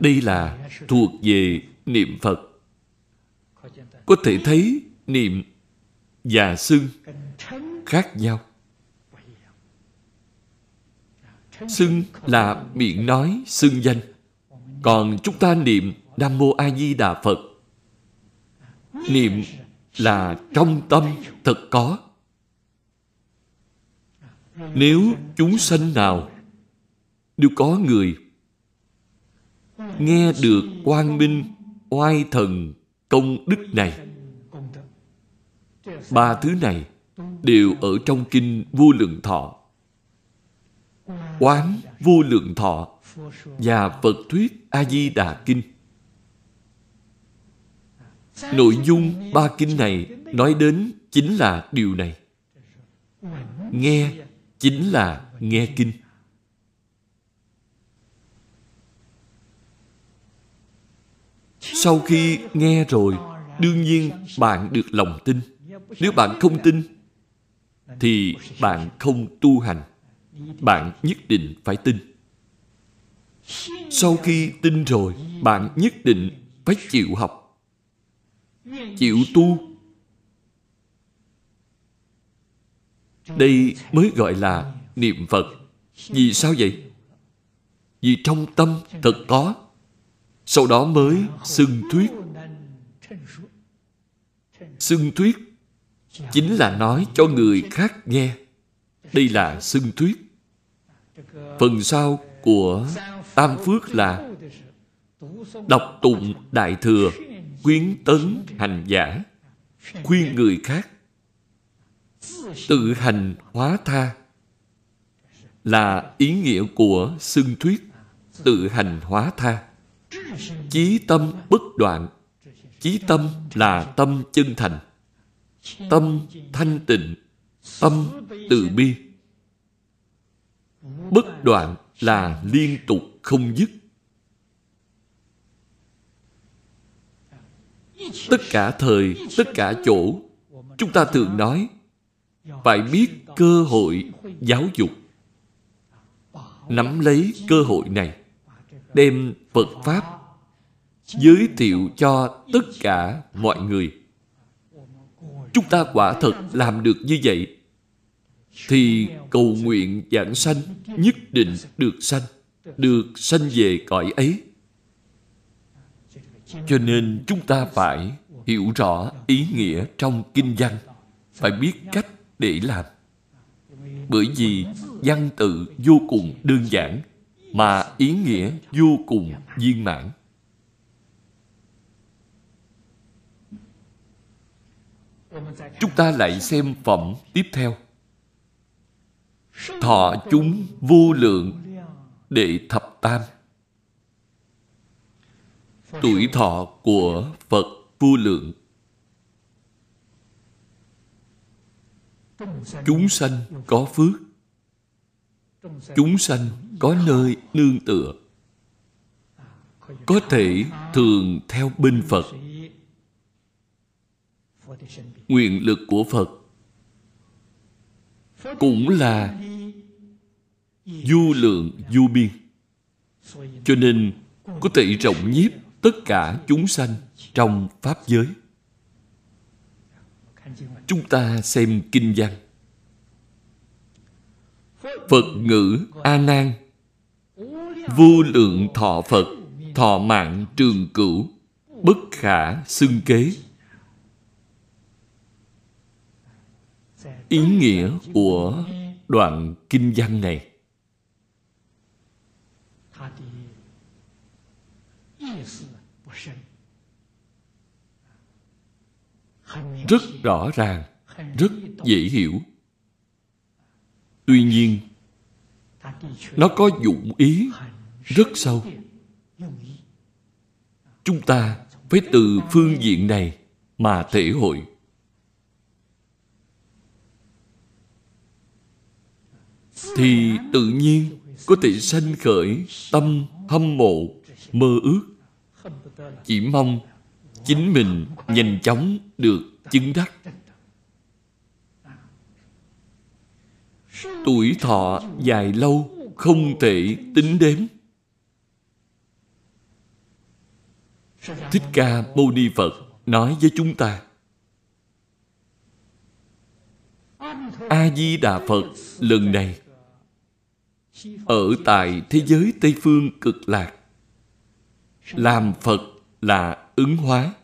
Đây là thuộc về niệm Phật. Có thể thấy niệm và xưng khác nhau. Xưng là miệng nói, xưng danh. Còn chúng ta niệm Nam Mô A Di Đà Phật. Niệm là trong tâm thật có. Nếu chúng sanh nào đều có người nghe được quang minh oai thần công đức này, ba thứ này đều ở trong kinh vô lượng thọ quán vô lượng thọ và Phật thuyết A-di-đà Kinh. Nội dung ba kinh này nói đến chính là điều này. Nghe chính là nghe kinh. Sau khi nghe rồi, đương nhiên bạn được lòng tin. Nếu bạn không tin, thì bạn không tu hành. Bạn nhất định phải tin. Sau khi tin rồi, bạn nhất định phải chịu học. Chịu tu. Đây mới gọi là niệm Phật. Vì sao vậy? Vì trong tâm thật có. Sau đó mới xưng thuyết. Xưng thuyết chính là nói cho người khác nghe. Đây là xưng thuyết. Phần sau của Tam Phước là đọc tụng Đại Thừa, quyến tấn hành giả, khuyên người khác, tự hành hóa tha là ý nghĩa của xưng thuyết tự hành hóa tha. Chí tâm bất đoạn. Chí tâm là tâm chân thành. Tâm thanh tịnh. Tâm từ bi. Bất đoạn là liên tục không dứt. Tất cả thời, tất cả chỗ, chúng ta thường nói phải biết cơ hội giáo dục. Nắm lấy cơ hội này, đem Phật Pháp giới thiệu cho tất cả mọi người. Chúng ta quả thật làm được như vậy thì cầu nguyện giảng sanh nhất định được sanh, được sanh về cõi ấy. Cho nên chúng ta phải hiểu rõ ý nghĩa trong kinh văn, phải biết cách để làm. Bởi vì văn tự vô cùng đơn giản, mà ý nghĩa vô cùng viên mãn. Chúng ta lại xem phẩm tiếp theo thọ chúng vô lượng đệ thập tam tuổi thọ của phật vô lượng. Chúng sanh có phước, chúng sanh có nơi nương tựa. Có thể thường theo bên phật. Nguyện lực của phật cũng là du lượng du biên. Cho nên có thể rộng nhiếp tất cả chúng sanh trong pháp giới. Chúng ta xem kinh văn. Phật ngữ a nan. Vô lượng thọ phật, thọ mạng trường cửu, bất khả xưng kế. Ý nghĩa của đoạn kinh văn này. Rất rõ ràng, rất dễ hiểu. Tuy nhiên, nó có dụng ý rất sâu. Chúng ta phải từ phương diện này mà thể hội. Thì tự nhiên có thể sanh khởi tâm hâm mộ, mơ ước. Chỉ mong chính mình nhanh chóng được chứng đắc. Tuổi thọ dài lâu không thể tính đếm. Thích ca mâu ni phật nói với chúng ta a di đà phật lần này ở tại thế giới tây phương cực lạc, làm phật là ứng hóa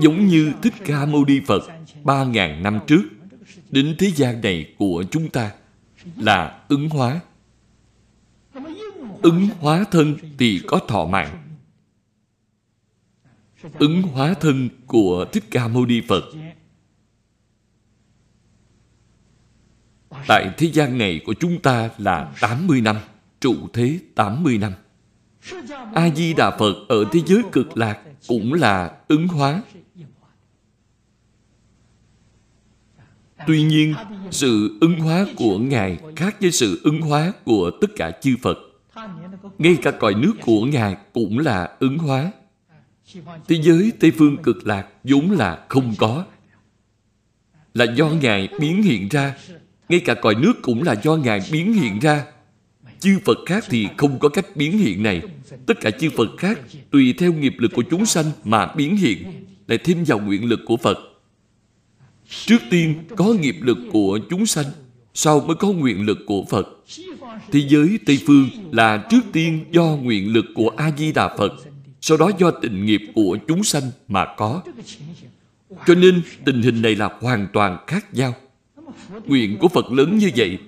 giống như thích ca mâu ni phật, ba ngàn năm trước đến thế gian này của chúng ta là ứng hóa. Ứng hóa thân thì có thọ mạng. Ứng hóa thân của thích ca mâu ni phật. Tại thế gian này của chúng ta là 80 năm, trụ thế 80 năm. A di đà phật ở thế giới cực lạc cũng là ứng hóa. Tuy nhiên, sự ứng hóa của ngài khác với sự ứng hóa của tất cả chư phật. Ngay cả còi nước của ngài cũng là ứng hóa. Thế giới tây phương cực lạc vốn là không có. Là do ngài biến hiện ra. Ngay cả còi nước cũng là do ngài biến hiện ra. Chư phật khác thì không có cách biến hiện này. Tất cả chư phật khác, tùy theo nghiệp lực của chúng sanh mà biến hiện. Lại thêm vào nguyện lực của phật trước tiên, có nghiệp lực của chúng sanh, sau mới có nguyện lực của phật. Thế giới tây phương là trước tiên do nguyện lực của a di đà phật, sau đó do tình nghiệp của chúng sanh mà có. Cho nên, tình hình này là hoàn toàn khác nhau. Nguyện của phật lớn như vậy,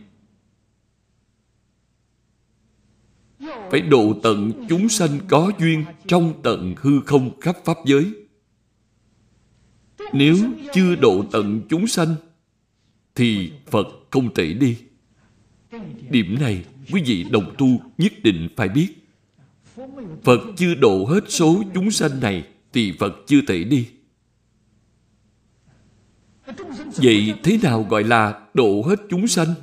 phải độ tận chúng sanh có duyên trong tận hư không khắp pháp giới nếu chưa độ tận chúng sanh, thì phật không thể đi. Điểm này quý vị đồng tu nhất định phải biết. Phật chưa độ hết số chúng sanh này, thì phật chưa thể đi. Vậy thế nào gọi là độ hết chúng sanh?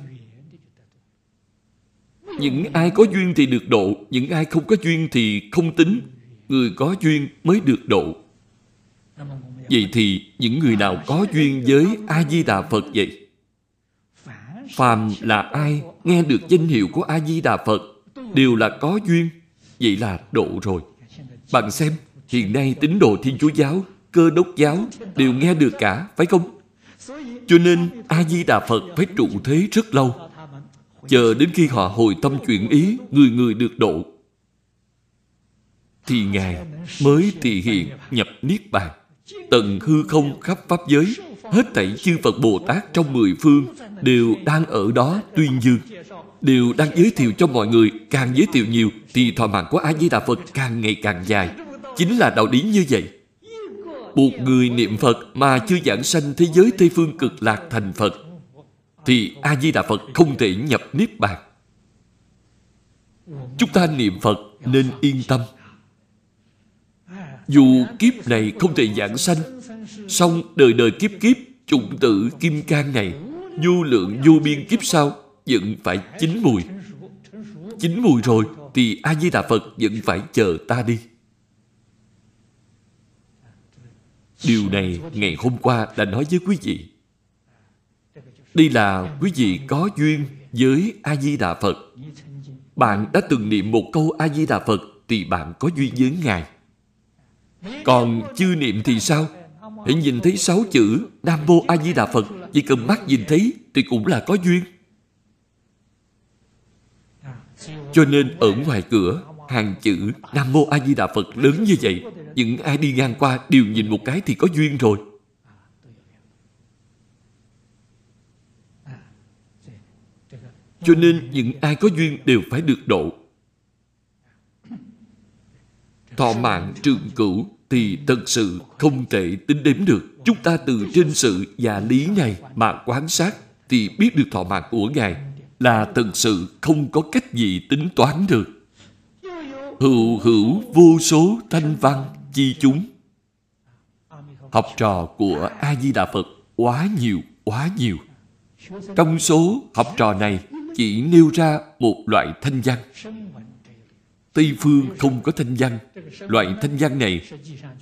Những ai có duyên thì được độ, những ai không có duyên thì không tính. Người có duyên mới được độ vậy thì những người nào có duyên với a di đà phật vậy? Phàm là ai nghe được danh hiệu của a di đà phật đều là có duyên. Vậy là độ rồi. Bạn xem, hiện nay tín đồ thiên chúa giáo, cơ đốc giáo đều nghe được cả, phải không? Cho nên a di đà phật phải trụ thế rất lâu. Chờ đến khi họ hồi tâm chuyển ý, người người được độ. Thì ngài mới thị hiện nhập niết bàn tận hư không khắp pháp giới, hết thảy chư phật bồ tát trong mười phương đều đang ở đó tuyên dương. Đều đang giới thiệu cho mọi người, càng giới thiệu nhiều thì thọ mạng của a di đà phật càng ngày càng dài. Chính là đạo lý như vậy. Một người niệm phật mà chưa giảng sanh thế giới tây phương cực lạc thành phật, thì a di đà phật không thể nhập niết bàn. Chúng ta niệm phật nên yên tâm dù kiếp này không thể giảng sanh, song đời đời kiếp kiếp, chủng tử kim cang này vô lượng vô biên kiếp sau vẫn phải chín mùi. Chín mùi rồi thì a di đà phật vẫn phải chờ ta đi. Điều này ngày hôm qua đã nói với quý vị. Đây là quý vị có duyên với a di đà phật. Bạn đã từng niệm một câu a di đà phật thì bạn có duyên với ngài còn chưa niệm thì sao? Hãy nhìn thấy sáu chữ nam mô a di đà phật. Chỉ cần mắt nhìn thấy thì cũng là có duyên. Cho nên ở ngoài cửa, hàng chữ nam mô a di đà phật lớn như vậy. Những ai đi ngang qua đều nhìn một cái thì có duyên rồi. Cho nên những ai có duyên đều phải được độ. Thọ mạng trường cửu thì thật sự không thể tính đếm được. Chúng ta từ trên sự và lý này mà quan sát thì biết được thọ mạng của ngài là thật sự không có cách gì tính toán được. Hữu hữu vô số thanh văn chi chúng. Học trò của a di đà phật quá nhiều quá nhiều. Trong số học trò này chỉ nêu ra một loại thanh văn tây phương không có thanh văn. Loại thanh văn này,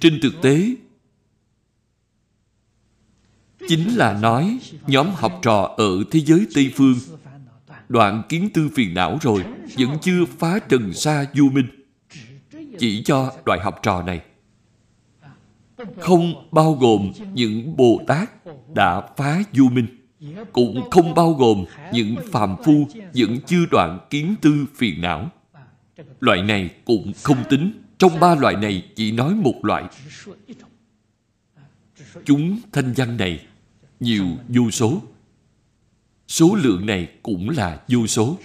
trên thực tế, chính là nói nhóm học trò ở thế giới tây phương, đoạn kiến tư phiền não rồi, vẫn chưa phá trần sa du minh. Chỉ cho loại học trò này. Không bao gồm những bồ tát đã phá du minh. Cũng không bao gồm những phàm phu vẫn chưa đoạn kiến tư phiền não. Loại này cũng không tính. Trong ba loại này chỉ nói một loại. Chúng thanh văn này nhiều vô số. Số lượng này cũng là vô số.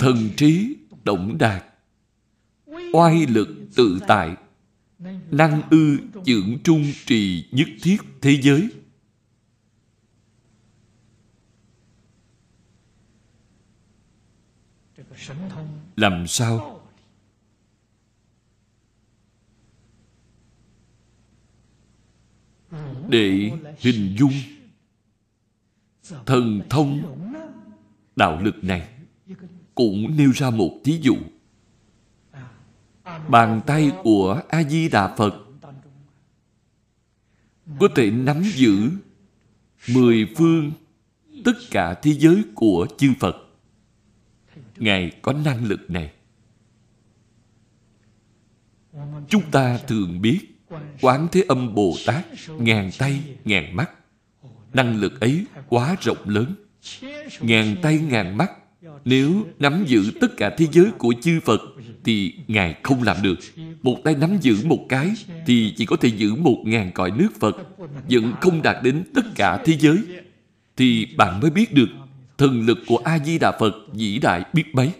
Thần trí động đạt oai lực tự tại năng ư dưỡng trung trì nhất thiết thế giới làm sao? Để hình dung thần thông đạo lực này, cũng nêu ra một thí dụ. Bàn tay của a di đà phật có thể nắm giữ mười phương tất cả thế giới của chư phật ngài có năng lực này chúng ta thường biết quán thế âm bồ tát ngàn tay, ngàn mắt năng lực ấy quá rộng lớn ngàn tay, ngàn mắt, nếu nắm giữ tất cả thế giới của chư Phật thì Ngài không làm được. Một tay nắm giữ một cái thì chỉ có thể giữ một ngàn cõi nước Phật, vẫn không đạt đến tất cả thế giới. Thì bạn mới biết được thần lực của A-di-đà Phật vĩ đại biết mấy.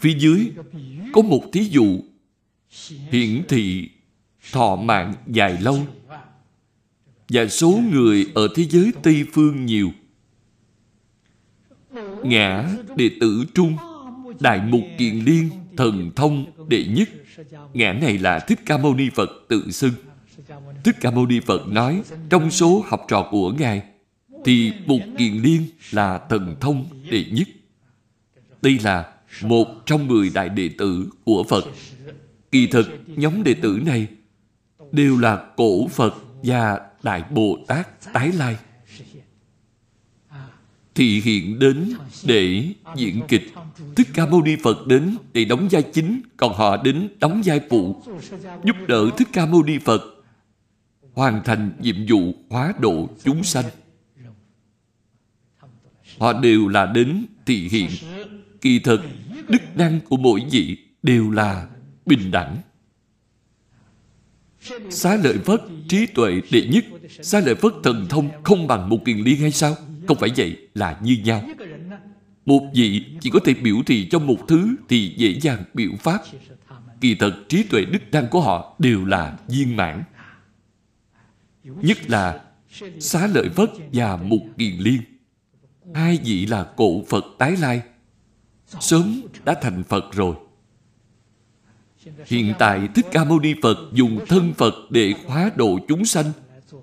Phía dưới có một thí dụ hiển thị thọ mạng dài lâu và số người ở thế giới Tây Phương nhiều. Ngã đệ tử Trung, Đại Mục Kiền Liên, Thần Thông đệ nhất. Ngã này là Thích Ca Mâu Ni Phật tự xưng. Thích Ca Mâu Ni Phật nói, trong số học trò của Ngài, thì Mục Kiền Liên là Thần Thông đệ nhất. Đây là một trong mười đại đệ tử của Phật. Kỳ thực, nhóm đệ tử này đều là cổ Phật và Đại Bồ Tát tái lai thị hiện đến để diễn kịch Thích Ca Mâu Ni Phật đến để đóng vai chính còn họ đến đóng vai phụ giúp đỡ Thích Ca Mâu Ni Phật hoàn thành nhiệm vụ hóa độ chúng sanh. Họ đều là đến thị hiện. Kỳ thực đức năng của mỗi vị đều là bình đẳng. Xá lợi Phất trí tuệ đệ nhất, Xá lợi Phất thần thông không bằng một kiền liên hay sao? Không phải vậy, là như nhau. Một vị chỉ có thể biểu thị cho một thứ Thì dễ dàng biểu pháp. Kỳ thật, trí tuệ đức năng của họ Đều là viên mãn. Nhất là Xá lợi vất và Mục Kiền Liên Hai vị là cổ Phật tái lai Sớm đã thành Phật rồi Hiện tại Thích Ca Mâu Ni Phật dùng thân Phật để hóa độ chúng sanh.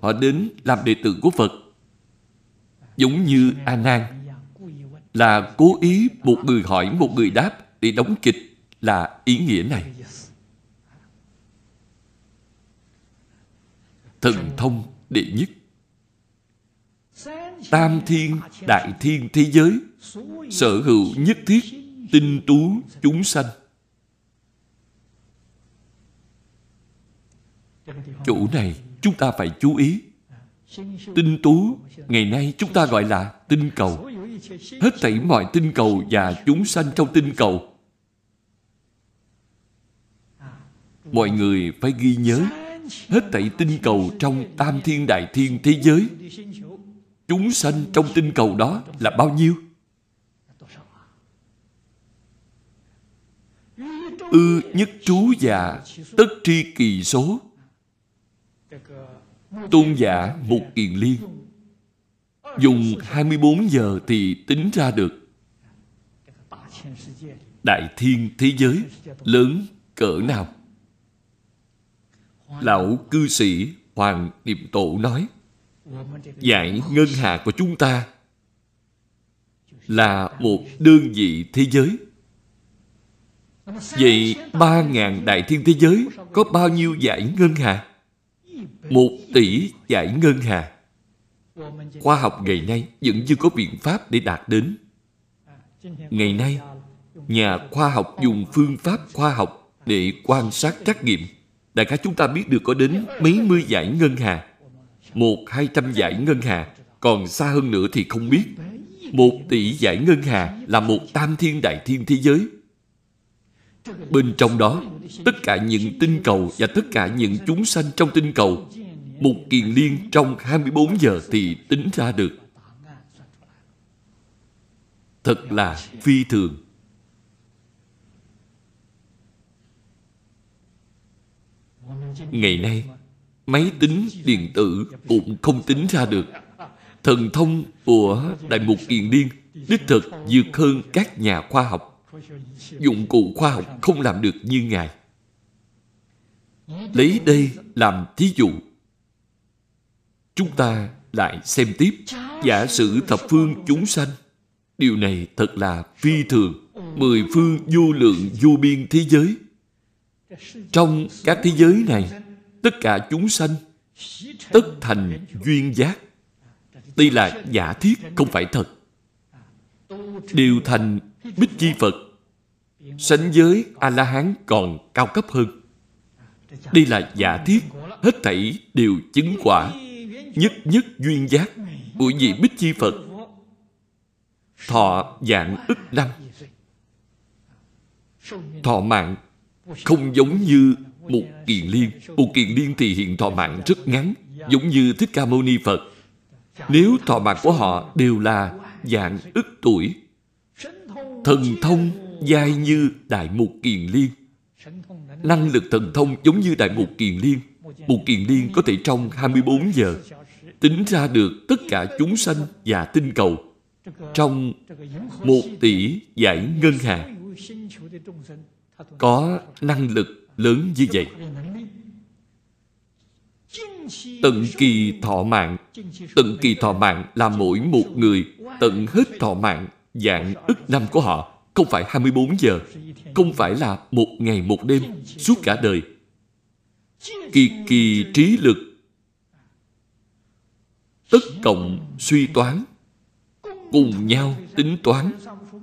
Họ đến làm đệ tử của Phật. Giống như A Nan là cố ý một người hỏi một người đáp để đóng kịch là ý nghĩa này. Thần thông đệ nhất Tam thiên đại thiên thế giới Sở hữu nhất thiết tinh tú chúng sanh Chỗ này chúng ta phải chú ý. Tinh tú, ngày nay chúng ta gọi là tinh cầu. Hết thảy mọi tinh cầu và chúng sanh trong tinh cầu. Mọi người phải ghi nhớ hết thảy tinh cầu trong tam thiên đại thiên thế giới. Chúng sanh trong tinh cầu đó là bao nhiêu? Ư nhất trú già tất tri kỳ số Tôn giả một Kiền Liên Dùng 24 giờ thì tính ra được Đại thiên thế giới lớn cỡ nào Lão cư sĩ Hoàng Niệm Tổ nói Giải ngân hà của chúng ta Là một đơn vị thế giới. Vậy ba ngàn đại thiên thế giới Có bao nhiêu giải ngân hà? Một tỷ giải ngân hà. Khoa học ngày nay vẫn chưa có biện pháp để đạt đến. Ngày nay, nhà khoa học dùng phương pháp khoa học để quan sát trắc nghiệm. Đại khái chúng ta biết được có đến mấy mươi giải ngân hà. Một, hai trăm giải ngân hà. Còn xa hơn nữa thì không biết. Một tỷ giải ngân hà là một tam thiên đại thiên thế giới. Bên trong đó, tất cả những tinh cầu và tất cả những chúng sanh trong tinh cầu, một kiền liên trong 24 giờ thì tính ra được. Thật là phi thường. Ngày nay, máy tính điện tử cũng không tính ra được. Thần thông của Đại Mục Kiền Liên đích thực vượt hơn các nhà khoa học. Dụng cụ khoa học không làm được như Ngài. Lấy đây làm thí dụ. Chúng ta lại xem tiếp giả sử thập phương chúng sanh. Điều này thật là phi thường. Mười phương vô lượng vô biên thế giới trong các thế giới này, tất cả chúng sanh tất thành duyên giác. Đây là giả thiết, không phải thật. Đều thành Bích Chi Phật. Sánh giới A-la-hán còn cao cấp hơn. Đây là giả thiết, hết thảy đều chứng quả. Nhất nhất duyên giác của vị Bích Chi Phật. Thọ dạng ức năm. Thọ mạng không giống như một kiền liên. Một kiền liên thì hiện thọ mạng rất ngắn, giống như Thích Ca Mâu Ni Phật. Nếu thọ mạng của họ đều là dạng ức tuổi, thần thông dai như Đại Mục Kiền Liên. Năng lực thần thông giống như Đại Mục Kiền Liên. Một Kiền Liên có thể trong 24 giờ tính ra được tất cả chúng sanh và tinh cầu trong một tỷ giải ngân hà có năng lực lớn như vậy. Tận kỳ thọ mạng, Tận kỳ thọ mạng là mỗi một người tận hết thọ mạng dạng ức năm của họ, không phải 24 giờ, không phải là một ngày một đêm suốt cả đời. Kỳ kỳ trí lực tất cộng suy toán, cùng nhau tính toán.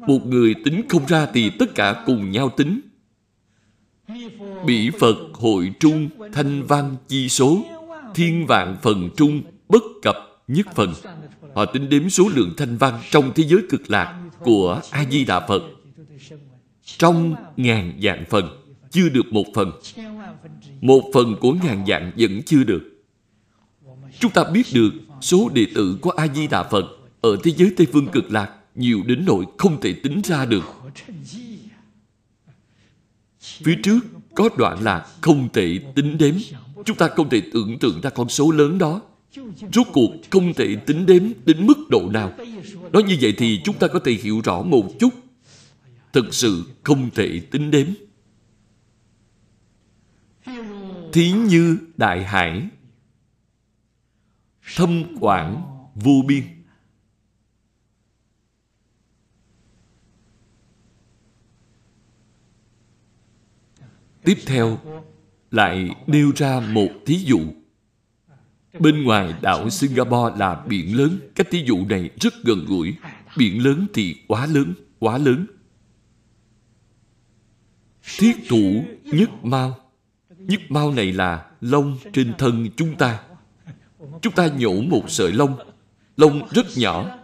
Một người tính không ra thì tất cả cùng nhau tính. Bỉ Phật hội trung thanh văn chi số, Thiên vạn phần trung bất cập nhất phần. Họ tính đếm số lượng thanh văn trong thế giới cực lạc của A-di-đà Phật. Trong ngàn dạng phần, chưa được một phần. Một phần của ngàn dạng vẫn chưa được. Chúng ta biết được số đệ tử của A-di-đà Phật ở thế giới Tây Phương cực lạc nhiều đến nỗi không thể tính ra được. Phía trước có đoạn là không thể tính đếm. Chúng ta không thể tưởng tượng ra con số lớn đó. Rốt cuộc không thể tính đếm đến mức độ nào. Nói như vậy thì chúng ta có thể hiểu rõ một chút. Thực sự không thể tính đếm. Thí như đại hải, Thâm quảng vô biên Tiếp theo, lại nêu ra một thí dụ. Bên ngoài đảo Singapore là biển lớn, cách thí dụ này rất gần gũi. Biển lớn thì quá lớn, quá lớn. Thiết thủ nhất mau. Nhất mau này là lông trên thân chúng ta. Chúng ta nhổ một sợi lông, lông rất nhỏ,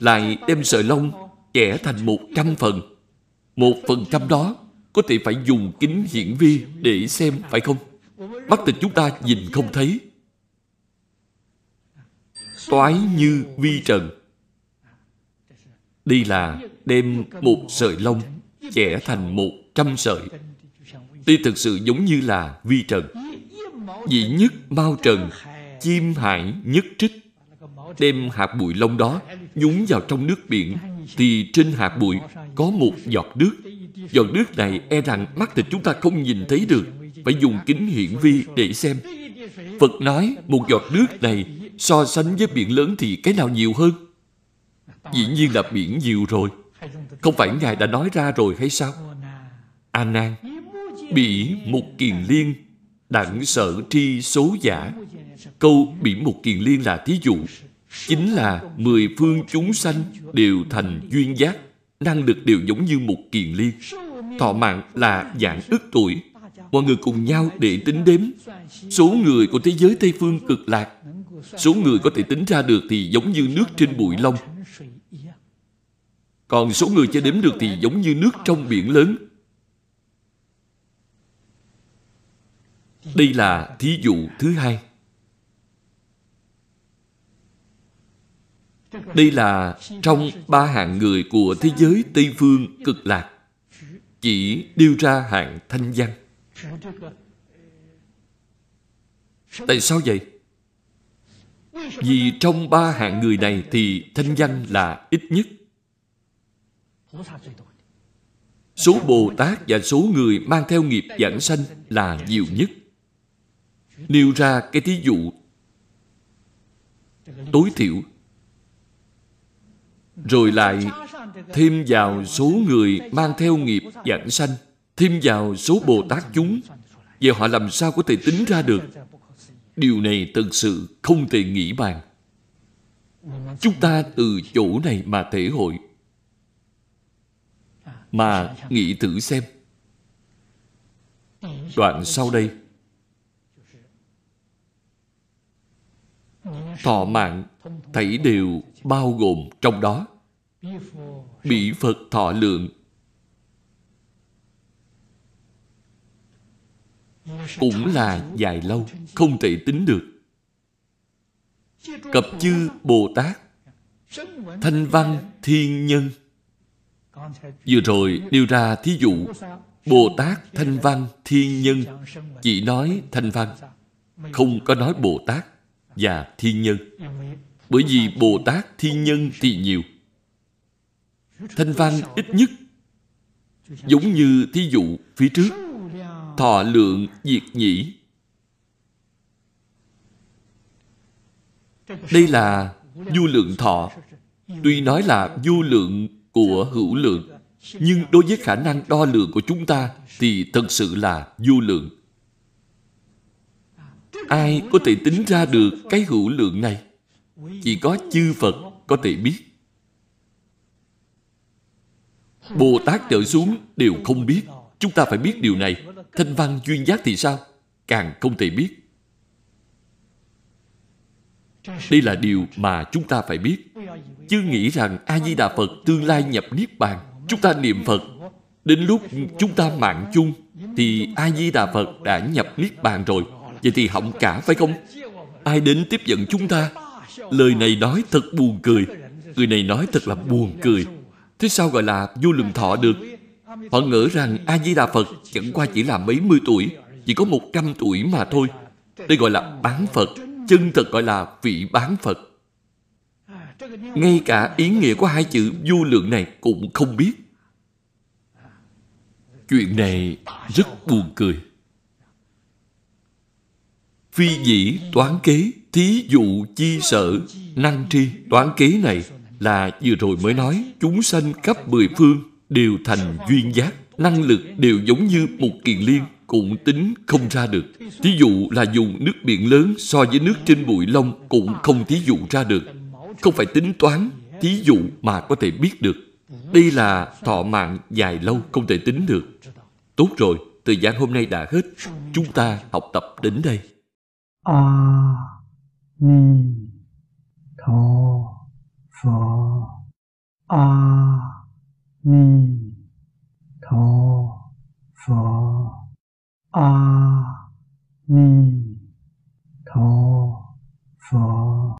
lại đem sợi lông chẻ thành một trăm phần. Một phần trăm đó có thể phải dùng kính hiển vi để xem, phải không? Mắt thịt chúng ta nhìn không thấy. Toái như vi trần. Đây là đem một sợi lông chẻ thành một trăm sợi. tuy thực sự giống như là vi trần. Dĩ nhất mao trần, chim hải nhất trích. Đem hạt bụi lông đó nhúng vào trong nước biển thì trên hạt bụi có một giọt nước Giọt nước này e rằng mắt thịt chúng ta không nhìn thấy được. Phải dùng kính hiển vi để xem. Phật nói một giọt nước này so sánh với biển lớn thì cái nào nhiều hơn? Dĩ nhiên là biển nhiều rồi. Không phải Ngài đã nói ra rồi hay sao? A Nan, bị một kiền liên, đặng sở tri số giả. Câu bị một kiền liên là thí dụ. Chính là mười phương chúng sanh đều thành duyên giác năng lực đều giống như một kiền liên. Thọ mạng là dạng ức tuổi, mọi người cùng nhau để tính đếm số người của thế giới Tây Phương cực lạc. Số người có thể tính ra được thì giống như nước trên bụi lông. Còn số người chưa đếm được thì giống như nước trong biển lớn. Đây là thí dụ thứ hai. Đây là trong ba hạng người của thế giới Tây Phương cực lạc. Chỉ điêu ra hạng thanh văn. Tại sao vậy? Vì trong ba hạng người này thì thanh văn là ít nhất. Số Bồ Tát và số người mang theo nghiệp giảng sanh là nhiều nhất. Nêu ra cái thí dụ tối thiểu rồi lại thêm vào số người mang theo nghiệp giảng sanh, thêm vào số Bồ Tát chúng. Vậy họ làm sao có thể tính ra được? Điều này thật sự không thể nghĩ bàn. Chúng ta từ chỗ này mà thể hội. Mà nghĩ thử xem. Đoạn sau đây. Thọ mạng Thảy đều bao gồm trong đó Bị Phật thọ lượng cũng là dài lâu, không thể tính được. Cập chư Bồ Tát, Thanh Văn Thiên Nhân. Vừa rồi nêu ra thí dụ Bồ Tát Thanh Văn Thiên Nhân chỉ nói Thanh Văn, không có nói Bồ Tát và Thiên Nhân. Bởi vì Bồ Tát Thiên Nhân thì nhiều. Thanh Văn ít nhất, giống như thí dụ phía trước, thọ lượng diệt nhĩ. Đây là du lượng thọ. Tuy nói là du lượng của hữu lượng, nhưng đối với khả năng đo lường của chúng ta thì thật sự là du lượng. Ai có thể tính ra được cái hữu lượng này? Chỉ có chư phật có thể biết bồ tát trở xuống đều không biết chúng ta phải biết điều này Thanh văn duyên giác thì sao? Càng không thể biết. Đây là điều mà chúng ta phải biết. Chứ nghĩ rằng A-di-đà Phật tương lai nhập Niết Bàn. Chúng ta niệm Phật. Đến lúc chúng ta mạng chung, thì A-di-đà Phật đã nhập Niết Bàn rồi. Vậy thì hỏng cả phải không? Ai đến tiếp dẫn chúng ta? Lời này nói thật buồn cười. Người này nói thật là buồn cười. Thế sao gọi là vô lượng thọ được? Họ ngỡ rằng A-di-đà Phật chẳng qua chỉ là mấy mươi tuổi, chỉ có một trăm tuổi mà thôi. Đây gọi là bán Phật, chân thật gọi là vị bán Phật. Ngay cả ý nghĩa của hai chữ vô lượng này cũng không biết. Chuyện này rất buồn cười. Phi dĩ toán kế, thí dụ chi sở, năng tri. Toán kế này là vừa rồi mới nói chúng sanh khắp mười phương đều thành duyên giác năng lực đều giống như một kiền liên cũng tính không ra được. Thí dụ là dùng nước biển lớn so với nước trên bụi lông cũng không thí dụ ra được. Không phải tính toán thí dụ mà có thể biết được. Đây là thọ mạng dài lâu không thể tính được. Tốt rồi thời gian hôm nay đã hết. Chúng ta học tập đến đây. 弥陀佛阿弥陀佛阿弥陀佛。